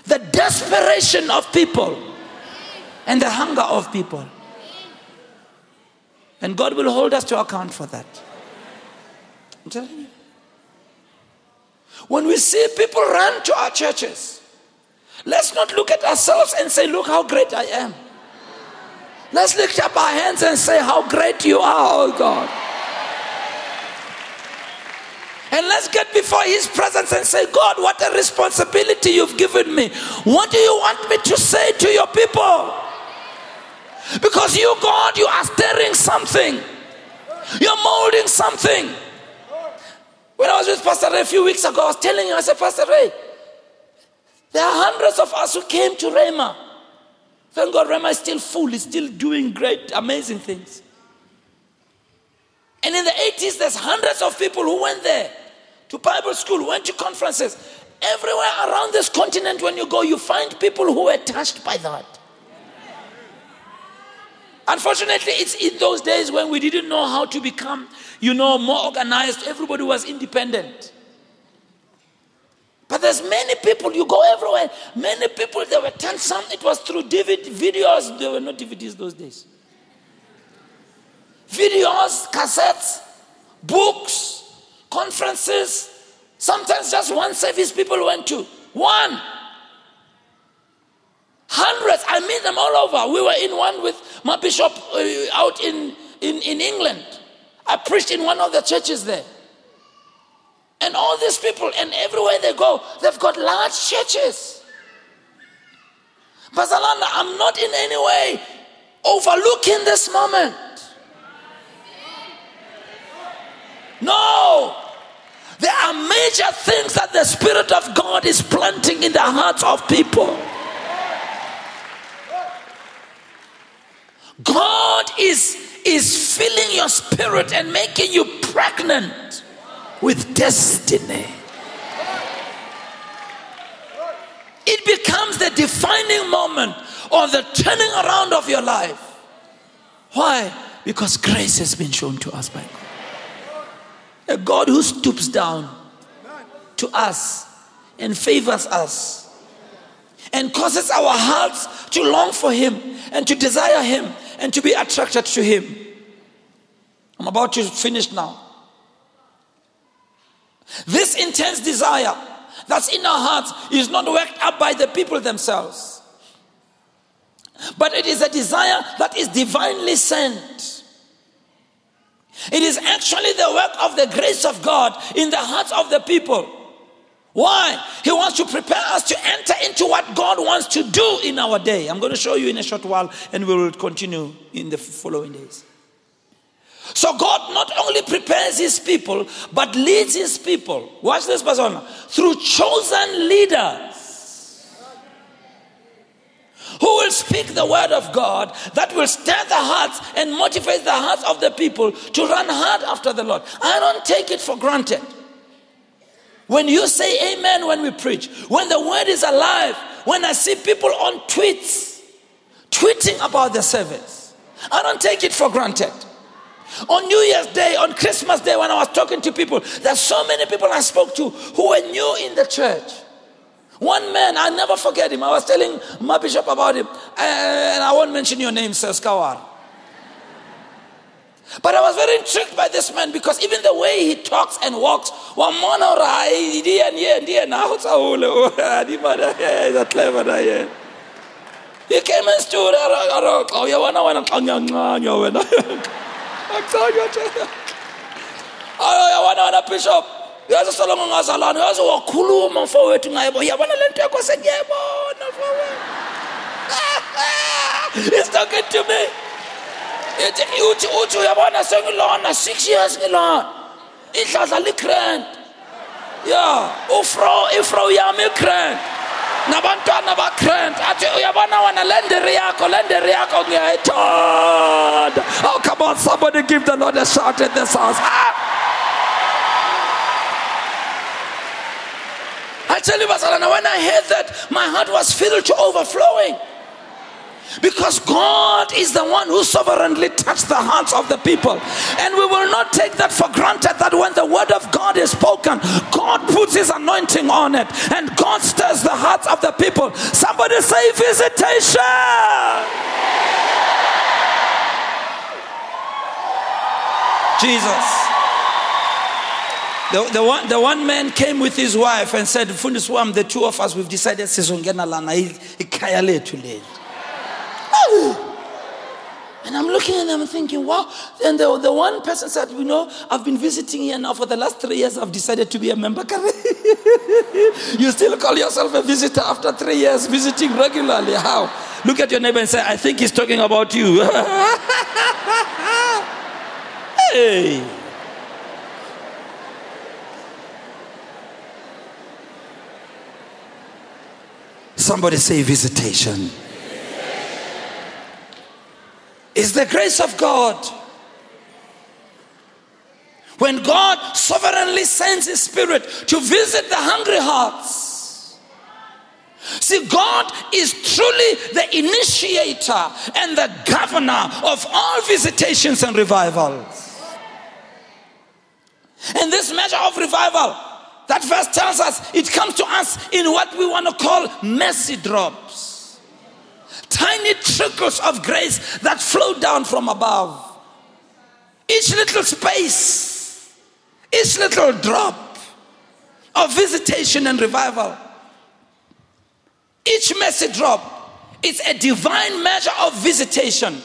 S1: the desperation of people and the hunger of people. And God will hold us to account for that. I'm telling you. When we see people run to our churches, Let's not look at ourselves and say, Look how great I am. Let's lift up our hands and say, How great you are, oh God. And let's get before His presence and say, God, what a responsibility you've given me. What do you want me to say to your people? Because you, God, you are stirring something, you're molding something. When I was with Pastor Ray a few weeks ago, I was telling him, I said, Pastor Ray, there are hundreds of us who came to Rhema. Thank God, Rhema is still full, it's still doing great, amazing things. And in the 80s, there's hundreds of people who went there to Bible school, went to conferences. Everywhere around this continent, when you go, you find people who were touched by that. Unfortunately, it's in those days when we didn't know how to become, you know, more organized. Everybody was independent. But there's many people, you go everywhere. Many people, they were turned some, it was through DVD, videos. There were no DVDs those days. Videos, cassettes, books, conferences. Sometimes just one service people went to. One. Hundreds. I meet them all over. We were in one with my bishop uh, out in, in, in England. I preached in one of the churches there. And all these people, and everywhere they go, they've got large churches. Bazalanda, I'm not in any way overlooking this moment. No. There are major things that the Spirit of God is planting in the hearts of people. God is, is filling your spirit and making you pregnant with destiny. It becomes the defining moment or the turning around of your life. Why? Because grace has been shown to us by God. A God who stoops down to us and favors us and causes our hearts to long for Him and to desire Him and to be attracted to Him. I'm about to finish now. This intense desire that's in our hearts is not worked up by the people themselves, but it is a desire that is divinely sent. It is actually the work of the grace of God in the hearts of the people. Why? He wants to prepare us to enter into what God wants to do in our day. I'm going to show you in a short while and we will continue in the following days. So God not only prepares his people, but leads his people. Watch this person. Through chosen leaders who will speak the word of God that will stir the hearts and motivate the hearts of the people to run hard after the Lord. I don't take it for granted. When you say amen when we preach, when the word is alive, when I see people on tweets, tweeting about the service, I don't take it for granted. On New Year's Day, on Christmas Day, when I was talking to people, there's so many people I spoke to who were new in the church. One man, I never forget him. I was telling my bishop about him, eh, eh, and I won't mention your name, Sir Skawar. But I was very intrigued by this man because even the way he talks and walks, I he came and stood oh, wena yabona oh, wena bishop yazi solongo ngazalana yazi wakhuluma mfowethu ngayebo. Yabona le nto yakho sengiyayibona mfowethu. He's talking to me. Uthi uthi uyabona sengilona? Six years ngilona. Idladla ligrand. Ya ufro ifro yami igrand. Nabantwana bagrand. Athi uyabona wena le ndiri yakho le ndiri yakho ngiyayithanda. Oh come on somebody give the lord a shout in this house. Ah! Tell you, Basalana, when I heard that, my heart was filled to overflowing. Because God is the one who sovereignly touched the hearts of the people. And we will not take that for granted that when the word of God is spoken, God puts his anointing on it and God stirs the hearts of the people. Somebody say visitation. Jesus. The, the, one, the one man came with his wife and said, Fundiswam, the two of us, we've decided sizongena lana leli. Oh! And I'm looking at them thinking, wow. And the, the one person said, you know, I've been visiting here now for the last three years. I've decided to be a member. you still call yourself a visitor after three years visiting regularly. How? Look at your neighbor and say, I think he's talking about you. hey. Somebody say visitation. Is the grace of God. When God sovereignly sends His Spirit to visit the hungry hearts. See, God is truly the initiator and the governor of all visitations and revivals. And this measure of revival that verse tells us it comes to us in what we want to call mercy drops. Tiny trickles of grace that flow down from above. Each little space, each little drop of visitation and revival, each mercy drop is a divine measure of visitation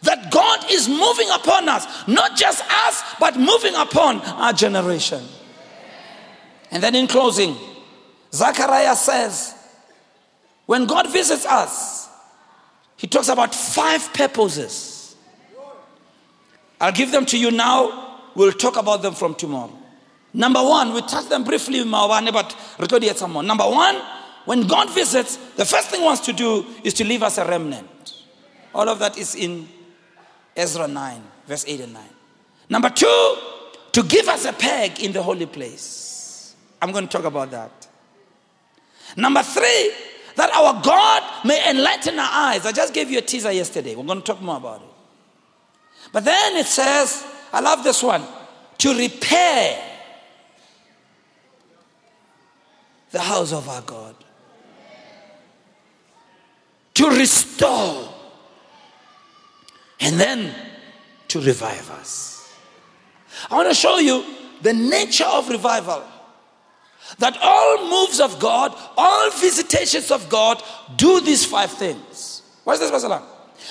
S1: that God is moving upon us, not just us, but moving upon our generation. And then in closing, Zechariah says, when God visits us, he talks about five purposes. I'll give them to you now. We'll talk about them from tomorrow. Number one, we touched them briefly but. Number one, when God visits, the first thing he wants to do is to leave us a remnant. All of that is in Ezra 9, verse 8 and 9. Number two, to give us a peg in the holy place. I'm going to talk about that. Number three, that our God may enlighten our eyes. I just gave you a teaser yesterday. We're going to talk more about it. But then it says, I love this one, to repair the house of our God, to restore, and then to revive us. I want to show you the nature of revival that all moves of God, all visitations of God do these five things. What's this, Pastor?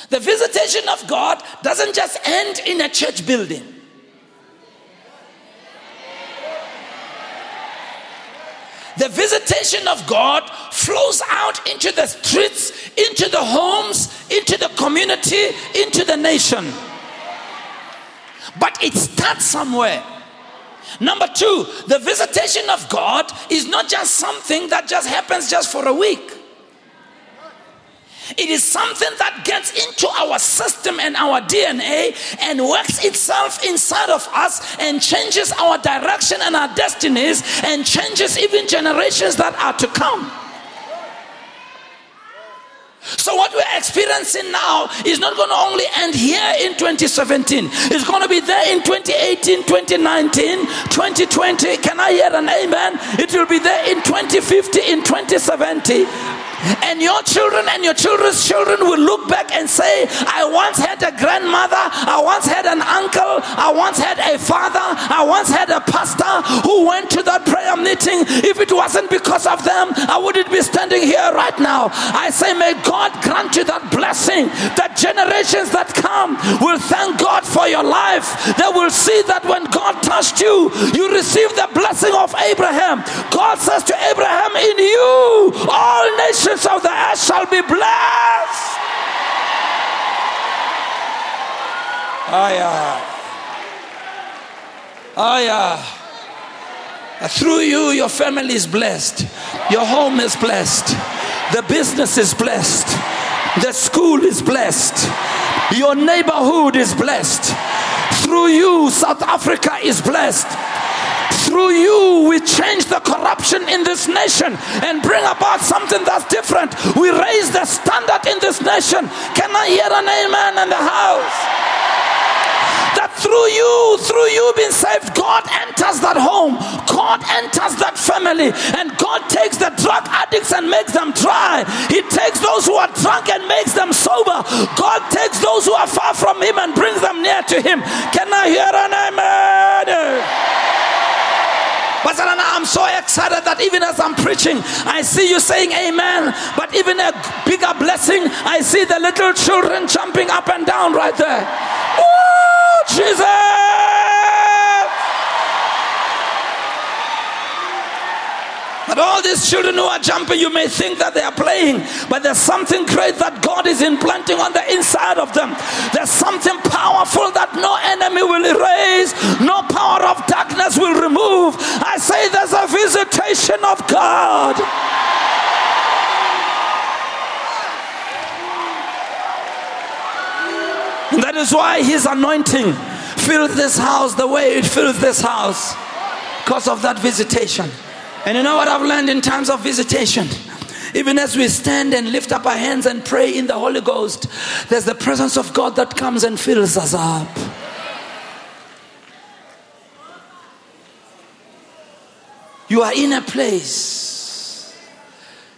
S1: The visitation of God doesn't just end in a church building. The visitation of God flows out into the streets, into the homes, into the community, into the nation. But it starts somewhere. Number two, the visitation of God is not just something that just happens just for a week. It is something that gets into our system and our DNA and works itself inside of us and changes our direction and our destinies and changes even generations that are to come. So, what we're experiencing now is not going to only end here in 2017, it's going to be there in 2018, 2019, 2020. Can I hear an amen? It will be there in 2050, in 2070. And your children and your children's children will look back and say, I once had a grandmother, I once had an uncle, I once had a father, I once had a pastor who went to that prayer meeting. If it wasn't because of them, I wouldn't be standing here right now. I say, may God grant you that blessing that generations that come will thank God for your life. They will see that when God touched you, you received the blessing of Abraham. God says to Abraham, In you, all nations nations of the earth shall be blessed. Yeah. Oh. Through you, your family is blessed. Your home is blessed. The business is blessed. The school is blessed. Your neighborhood is blessed. Through you, South Africa is blessed through you, we change the corruption in this nation and bring about something that's different. We raise the standard in this nation. Can I hear an amen in the house? that through you, through you being saved, God enters that home, God enters that family, and God takes the drug addicts and makes them dry. He takes those who are drunk and makes them sober. God takes those who are far from Him and brings them near to Him. Can I hear an amen? Basalana, I'm so excited that even as I'm preaching, I see you saying amen. But even a bigger blessing, I see the little children jumping up and down right there. Oh, Jesus! But all these children who are jumping, you may think that they are playing, but there's something great that God is implanting on the inside of them. There's something powerful that no enemy will erase, no power of darkness will remove. I say there's a visitation of God. And that is why his anointing filled this house the way it fills this house because of that visitation. And you know what I've learned in times of visitation? Even as we stand and lift up our hands and pray in the Holy Ghost, there's the presence of God that comes and fills us up. You are in a place,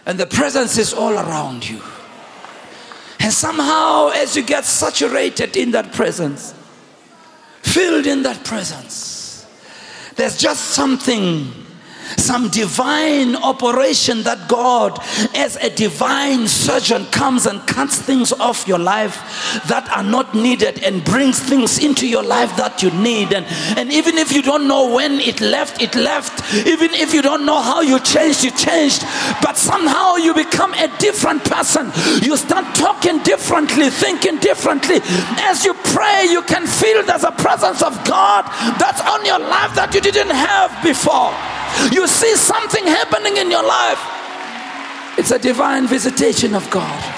S1: and the presence is all around you. And somehow, as you get saturated in that presence, filled in that presence, there's just something some divine operation that God, as a divine surgeon, comes and cuts things off your life that are not needed and brings things into your life that you need. And, and even if you don't know when it left, it left. Even if you don't know how you changed, you changed. But somehow you become a different person. You start talking differently, thinking differently. As you pray, you can feel there's a presence of God that's on your life that you didn't have before you see something happening in your life, it's a divine visitation of God.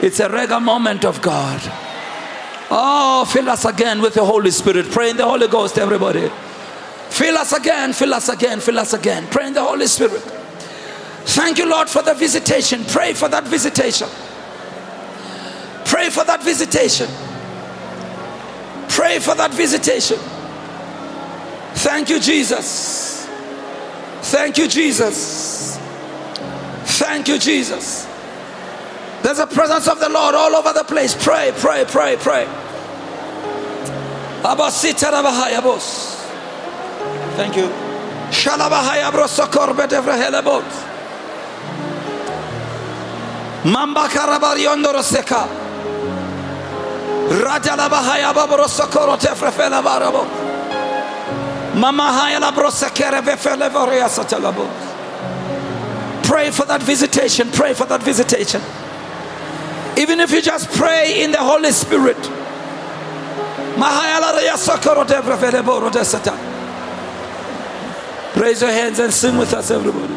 S1: It's a regular moment of God. Oh, fill us again with the Holy Spirit. Pray in the Holy Ghost, everybody. Fill us again, fill us again, fill us again. Pray in the Holy Spirit. Thank you, Lord, for the visitation. Pray for that visitation. Pray for that visitation. Pray for that visitation. Thank you, Jesus. Thank you, Jesus. Thank you, Jesus. There's a presence of the Lord all over the place. Pray, pray, pray, pray. Thank you. Shalabahaya brosokor bedevrehelebot. Mamba karabariondo roseka. Rajalabahaya babrosokoro tefrefela barabot. Pray for that visitation. Pray for that visitation. Even if you just pray in the Holy Spirit. Raise your hands and sing with us, everybody.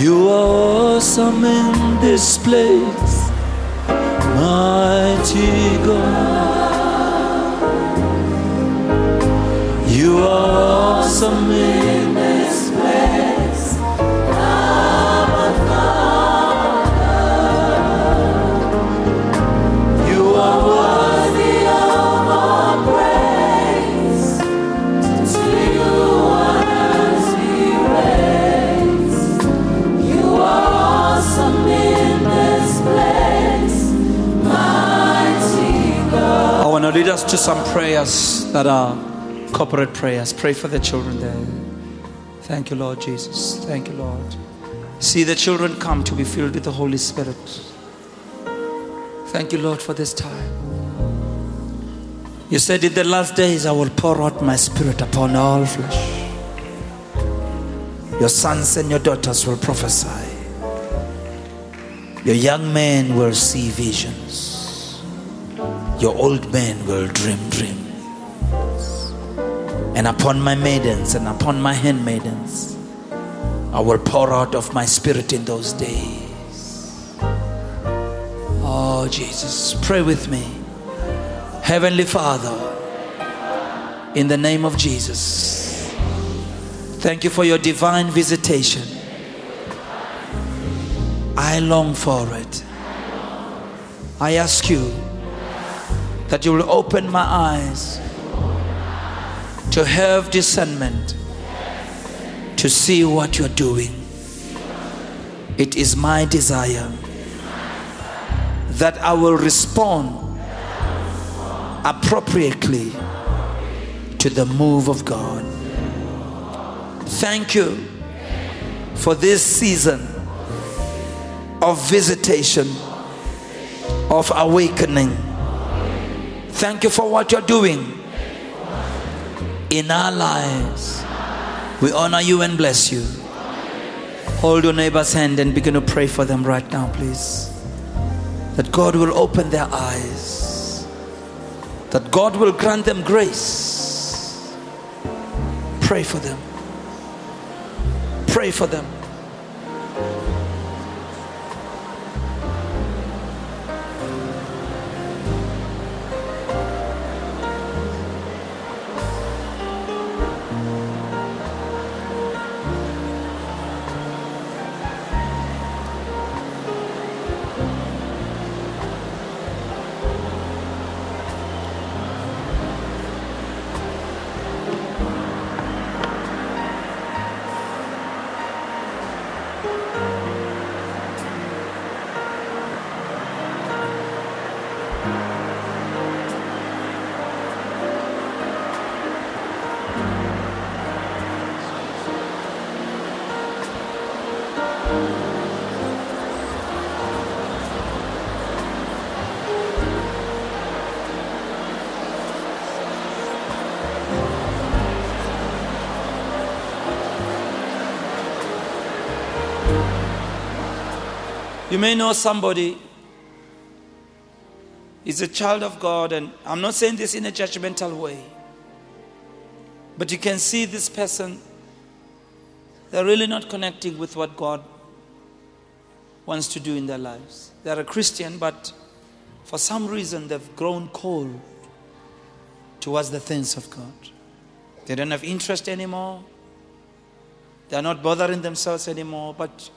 S1: You are awesome in this place, mighty God. You are awesome in this place. Abba Father. You are worthy of our praise. To you as we raise. You are awesome in this place. Mighty God. I want to lead us to some prayers that are corporate prayers. Pray for the children there. Thank you, Lord Jesus. Thank you, Lord. See the children come to be filled with the Holy Spirit. Thank you, Lord, for this time. You said, In the last days, I will pour out my spirit upon all flesh. Your sons and your daughters will prophesy. Your young men will see visions. Your old men will dream dreams and upon my maidens and upon my handmaidens I will pour out of my spirit in those days. Oh, Jesus, pray with me. Heavenly Father, in the name of Jesus, thank you for your divine visitation. I long for it. I ask you that you will open my eyes to have discernment to see what you're doing. It is my desire that I will respond appropriately to the move of God. Thank you for this season of visitation, of awakening. Thank you for what you're doing in our lives. We honor you and bless you. Hold your neighbor's hand and begin to pray for them right now, please. That God will open their eyes, that God will grant them grace. Pray for them. Pray for them. You may know somebody is a child of God, and I'm not saying this in a judgmental way, but you can see this person, they're really not connecting with what God wants to do in their lives. They're a Christian, but for some reason they've grown cold towards the things of God. They don't have interest anymore. They're not bothering themselves anymore, but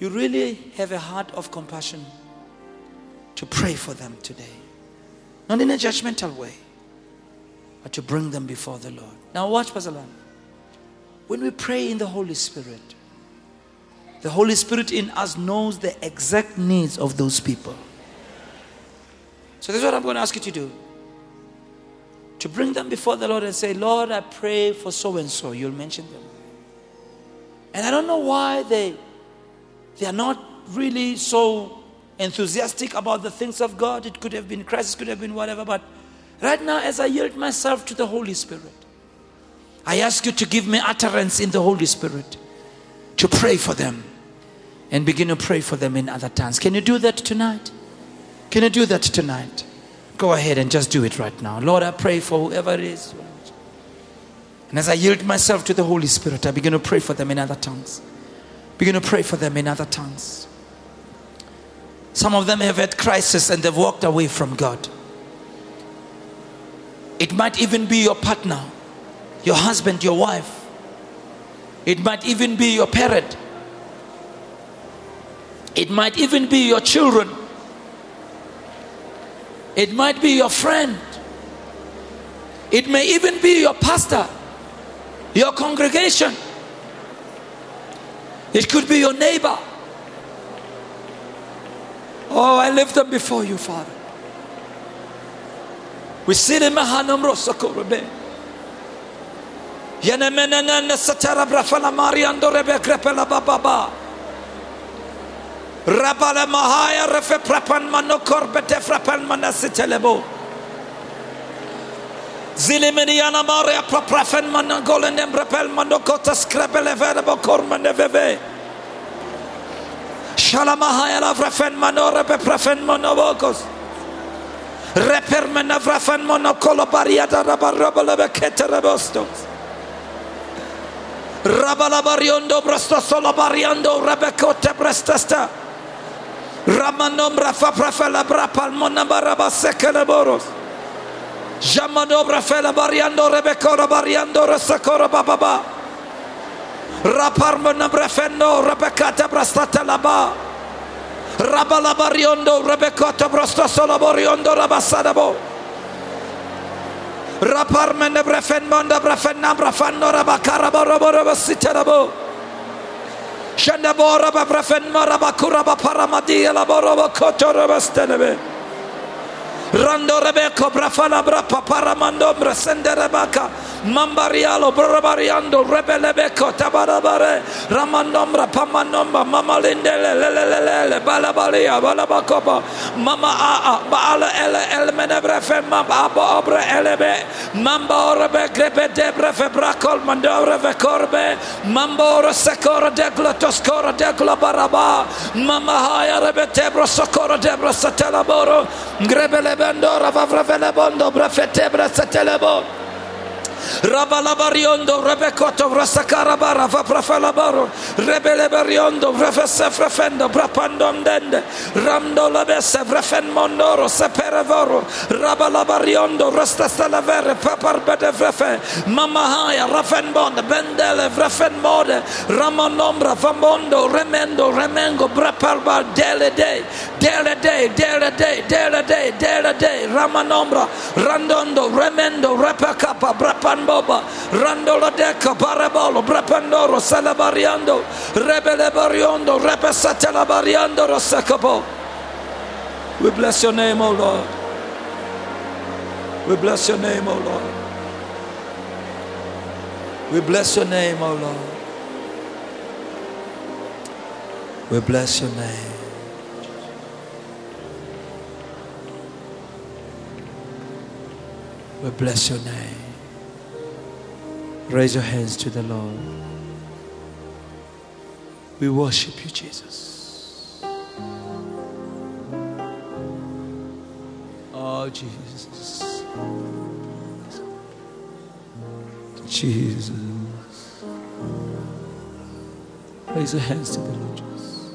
S1: you really have a heart of compassion to pray for them today. Not in a judgmental way, but to bring them before the Lord. Now, watch, Pastor Lam. When we pray in the Holy Spirit, the Holy Spirit in us knows the exact needs of those people. So, this is what I'm going to ask you to do to bring them before the Lord and say, Lord, I pray for so and so. You'll mention them. And I don't know why they they are not really so enthusiastic about the things of God. It could have been crisis, could have been whatever. But right now, as I yield myself to the Holy Spirit, I ask you to give me utterance in the Holy Spirit to pray for them and begin to pray for them in other tongues. Can you do that tonight? Can you do that tonight? Go ahead and just do it right now. Lord, I pray for whoever it is. And as I yield myself to the Holy Spirit, I begin to pray for them in other tongues. Begin to pray for them in other tongues. Some of them have had crisis and they've walked away from God. It might even be your partner, your husband, your wife. It might even be your parent. It might even be your children. It might be your friend. It may even be your pastor, your congregation. It could be your neighbor. Oh, I lift them before you, Father. We sit in Mahanam Rosakorabe. Yenemenana Satara Brafana Mariando Rebe Crepela Baba. Rabala Mahaya Refe Prapan Mano Corbete Frapan Manasitelebo. Ziliminiana Maria Praprafen Managolen and Repel Manokota Scrabele Verbo Corman de Veve. Shalamahaya la Vrafen Manore Prafen Monobokos. Repermena Vrafen Monocolo Bariata Rabarabala Keterabostos. Rabala Bariondo Brasto Solo Bariando Rebecote Brestasta. Ramanom Rafa Prafela Brapal Monabaraba Jamanobra fela bariando rebecora bariando rasacora bababa. Raparmana brefendo rebecata brastata laba. Rabala bariondo rebecota brasta solo boriondo rabasadabo. Raparmene brefen monda brefenna brafando rabacara boroboro siterabo. Shandabora brefen marabakura baparamadia laborobo koto rabastelebe. Rando Rebecca, Brafala Brapa, Paramandombra, Sende Rebecca, Mambarialo, Brabariando, Rebelebeco, Tabarabare, Ramandombra, Pamanomba, Mama Lindele, Lelelele, Balabalia, Balabacopa, Mama Aa, Baala Ele, Elmenebrefe, Mamba Aba Obre Elebe, Mamba Orebe, Grepe Debre, Febracol, Mandore Vecorbe, Mambora Secora Degla, Toscora Degla Baraba, Mama Haya Rebe Tebro, Socora Debra, Satelaboro, Grebele Bendora, Vavrevele Bondo, Brefetebra, Satelebo, Rabalabariondo, Rebecoto, Rasacarabara, Vaprafalabaro, Rebelebariondo, Refesefrefendo, Brapandondende, Ramdo Labese, Vrefen Mondoro, Seperevoro, Rabalabariondo, Rastasalavere, Paparbede Vrefe, Mamahaya, Rafenbond, Bendele, Vrefenmode, Ramonombra, Famondo, Remendo, Remengo, Brapalba, Dele Day, Dele Day, Dele Day, Dele Day, Dele Day, Ramanombra, Randondo, Remendo, Repacapa, Brapa. Boba, Randola Deca, Parabolo, Brepandoro, Salabariando, Rebele Bariondo, Repesatela Bariando, Rosacapo. We bless your name, O Lord. We bless your name, O Lord. We bless your name, O Lord. We bless your name. We bless your name. Raise your hands to the Lord. We worship you, Jesus. Oh, Jesus. Jesus. Raise your hands to the Lord Jesus.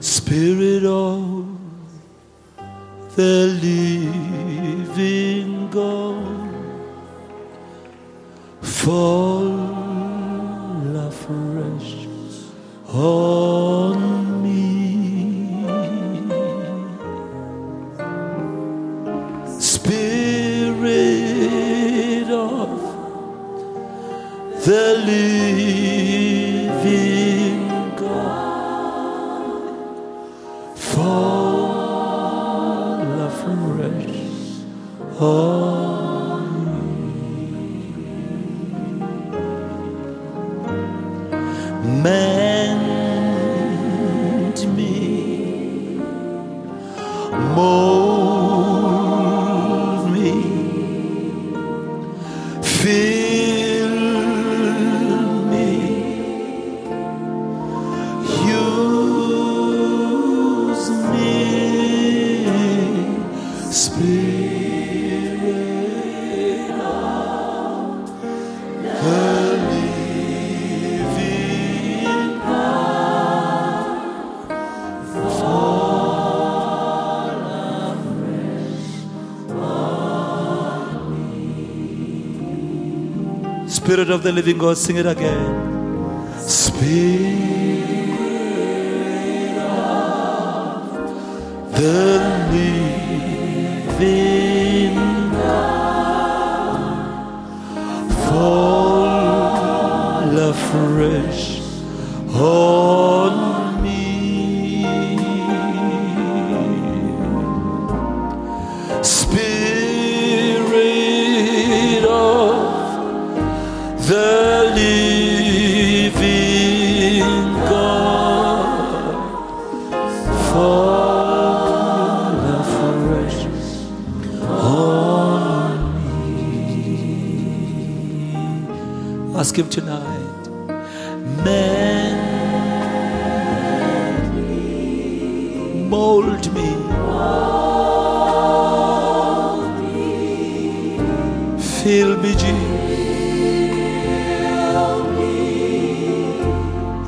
S1: Spirit of the living God fall afresh oh, on Spirit of the living God, sing it again. Spirit of the living God, fall afresh on Him tonight, mend me, mold me. Fill me, Jesus.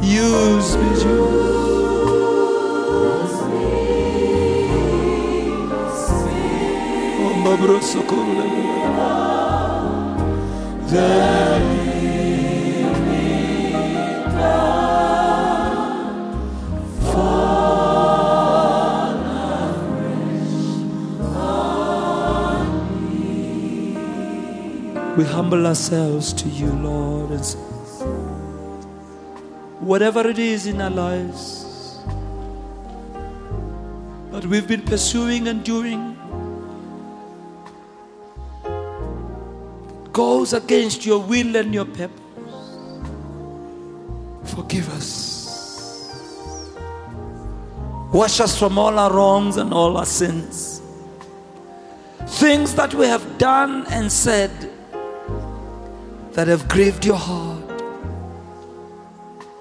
S1: Use me, Jesus. Oh, Babro We humble ourselves to you, Lord, and say, whatever it is in our lives, that we've been pursuing and doing goes against your will and your purpose. Forgive us. Wash us from all our wrongs and all our sins. Things that we have done and said that have grieved your heart.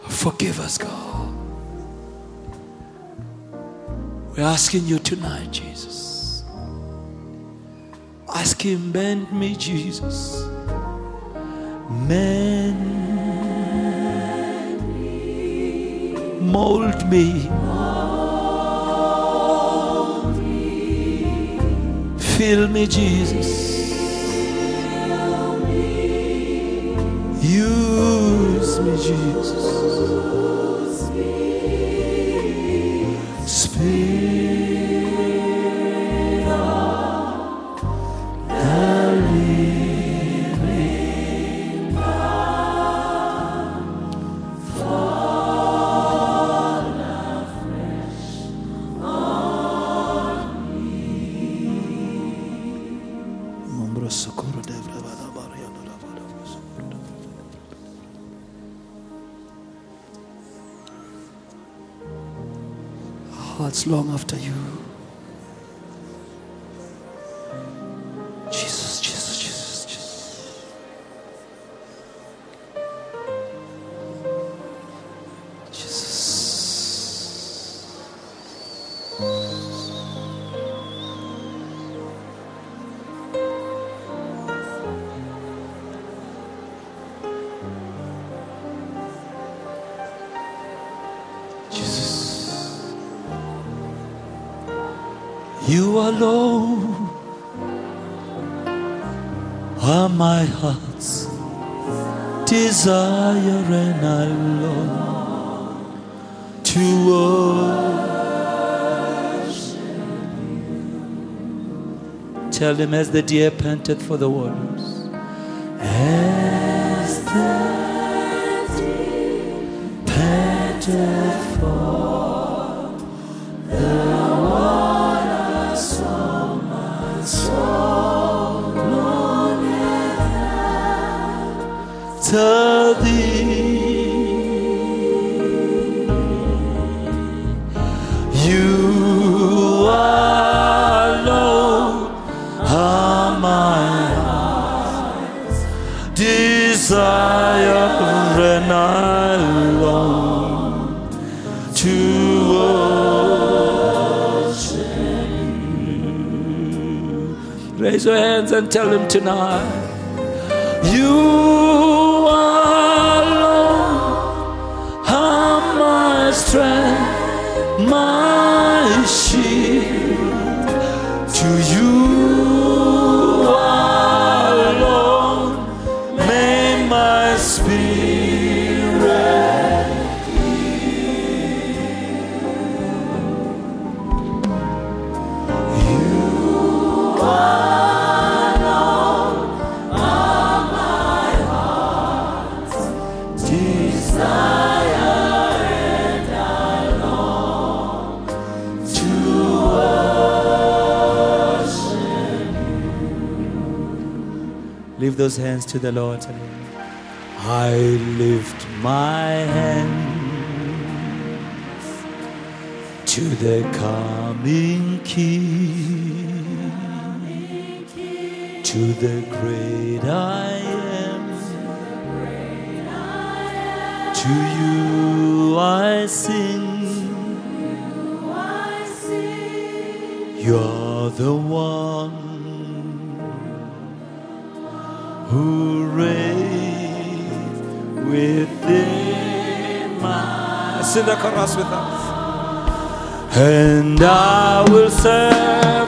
S1: Forgive us, God. We're asking you tonight, Jesus. Ask Him, bend me, Jesus. Mend me. Mold me. Fill me, Jesus. Use me, Jesus. Tell him as the deer panteth for the waters, as the deer panteth for the waters, so my soul longeth Raise your hands and tell him tonight. You alone are my strength, Those hands to the Lord. I lift my hands to the coming King, to the great I am. To you I sing. You're the one Sing the chorus with us. And I will serve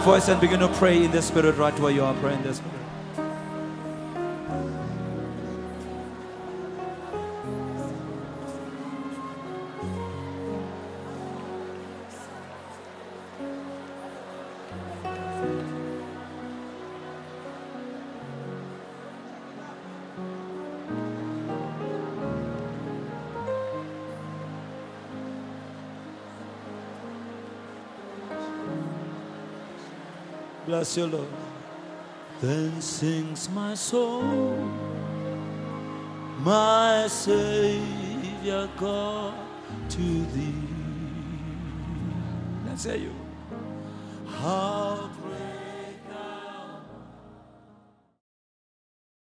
S1: your voice and begin to pray in the spirit right where you are. Pray in Bless you, Lord. Then sings my soul, my Savior God, to thee.
S2: Let's hear you.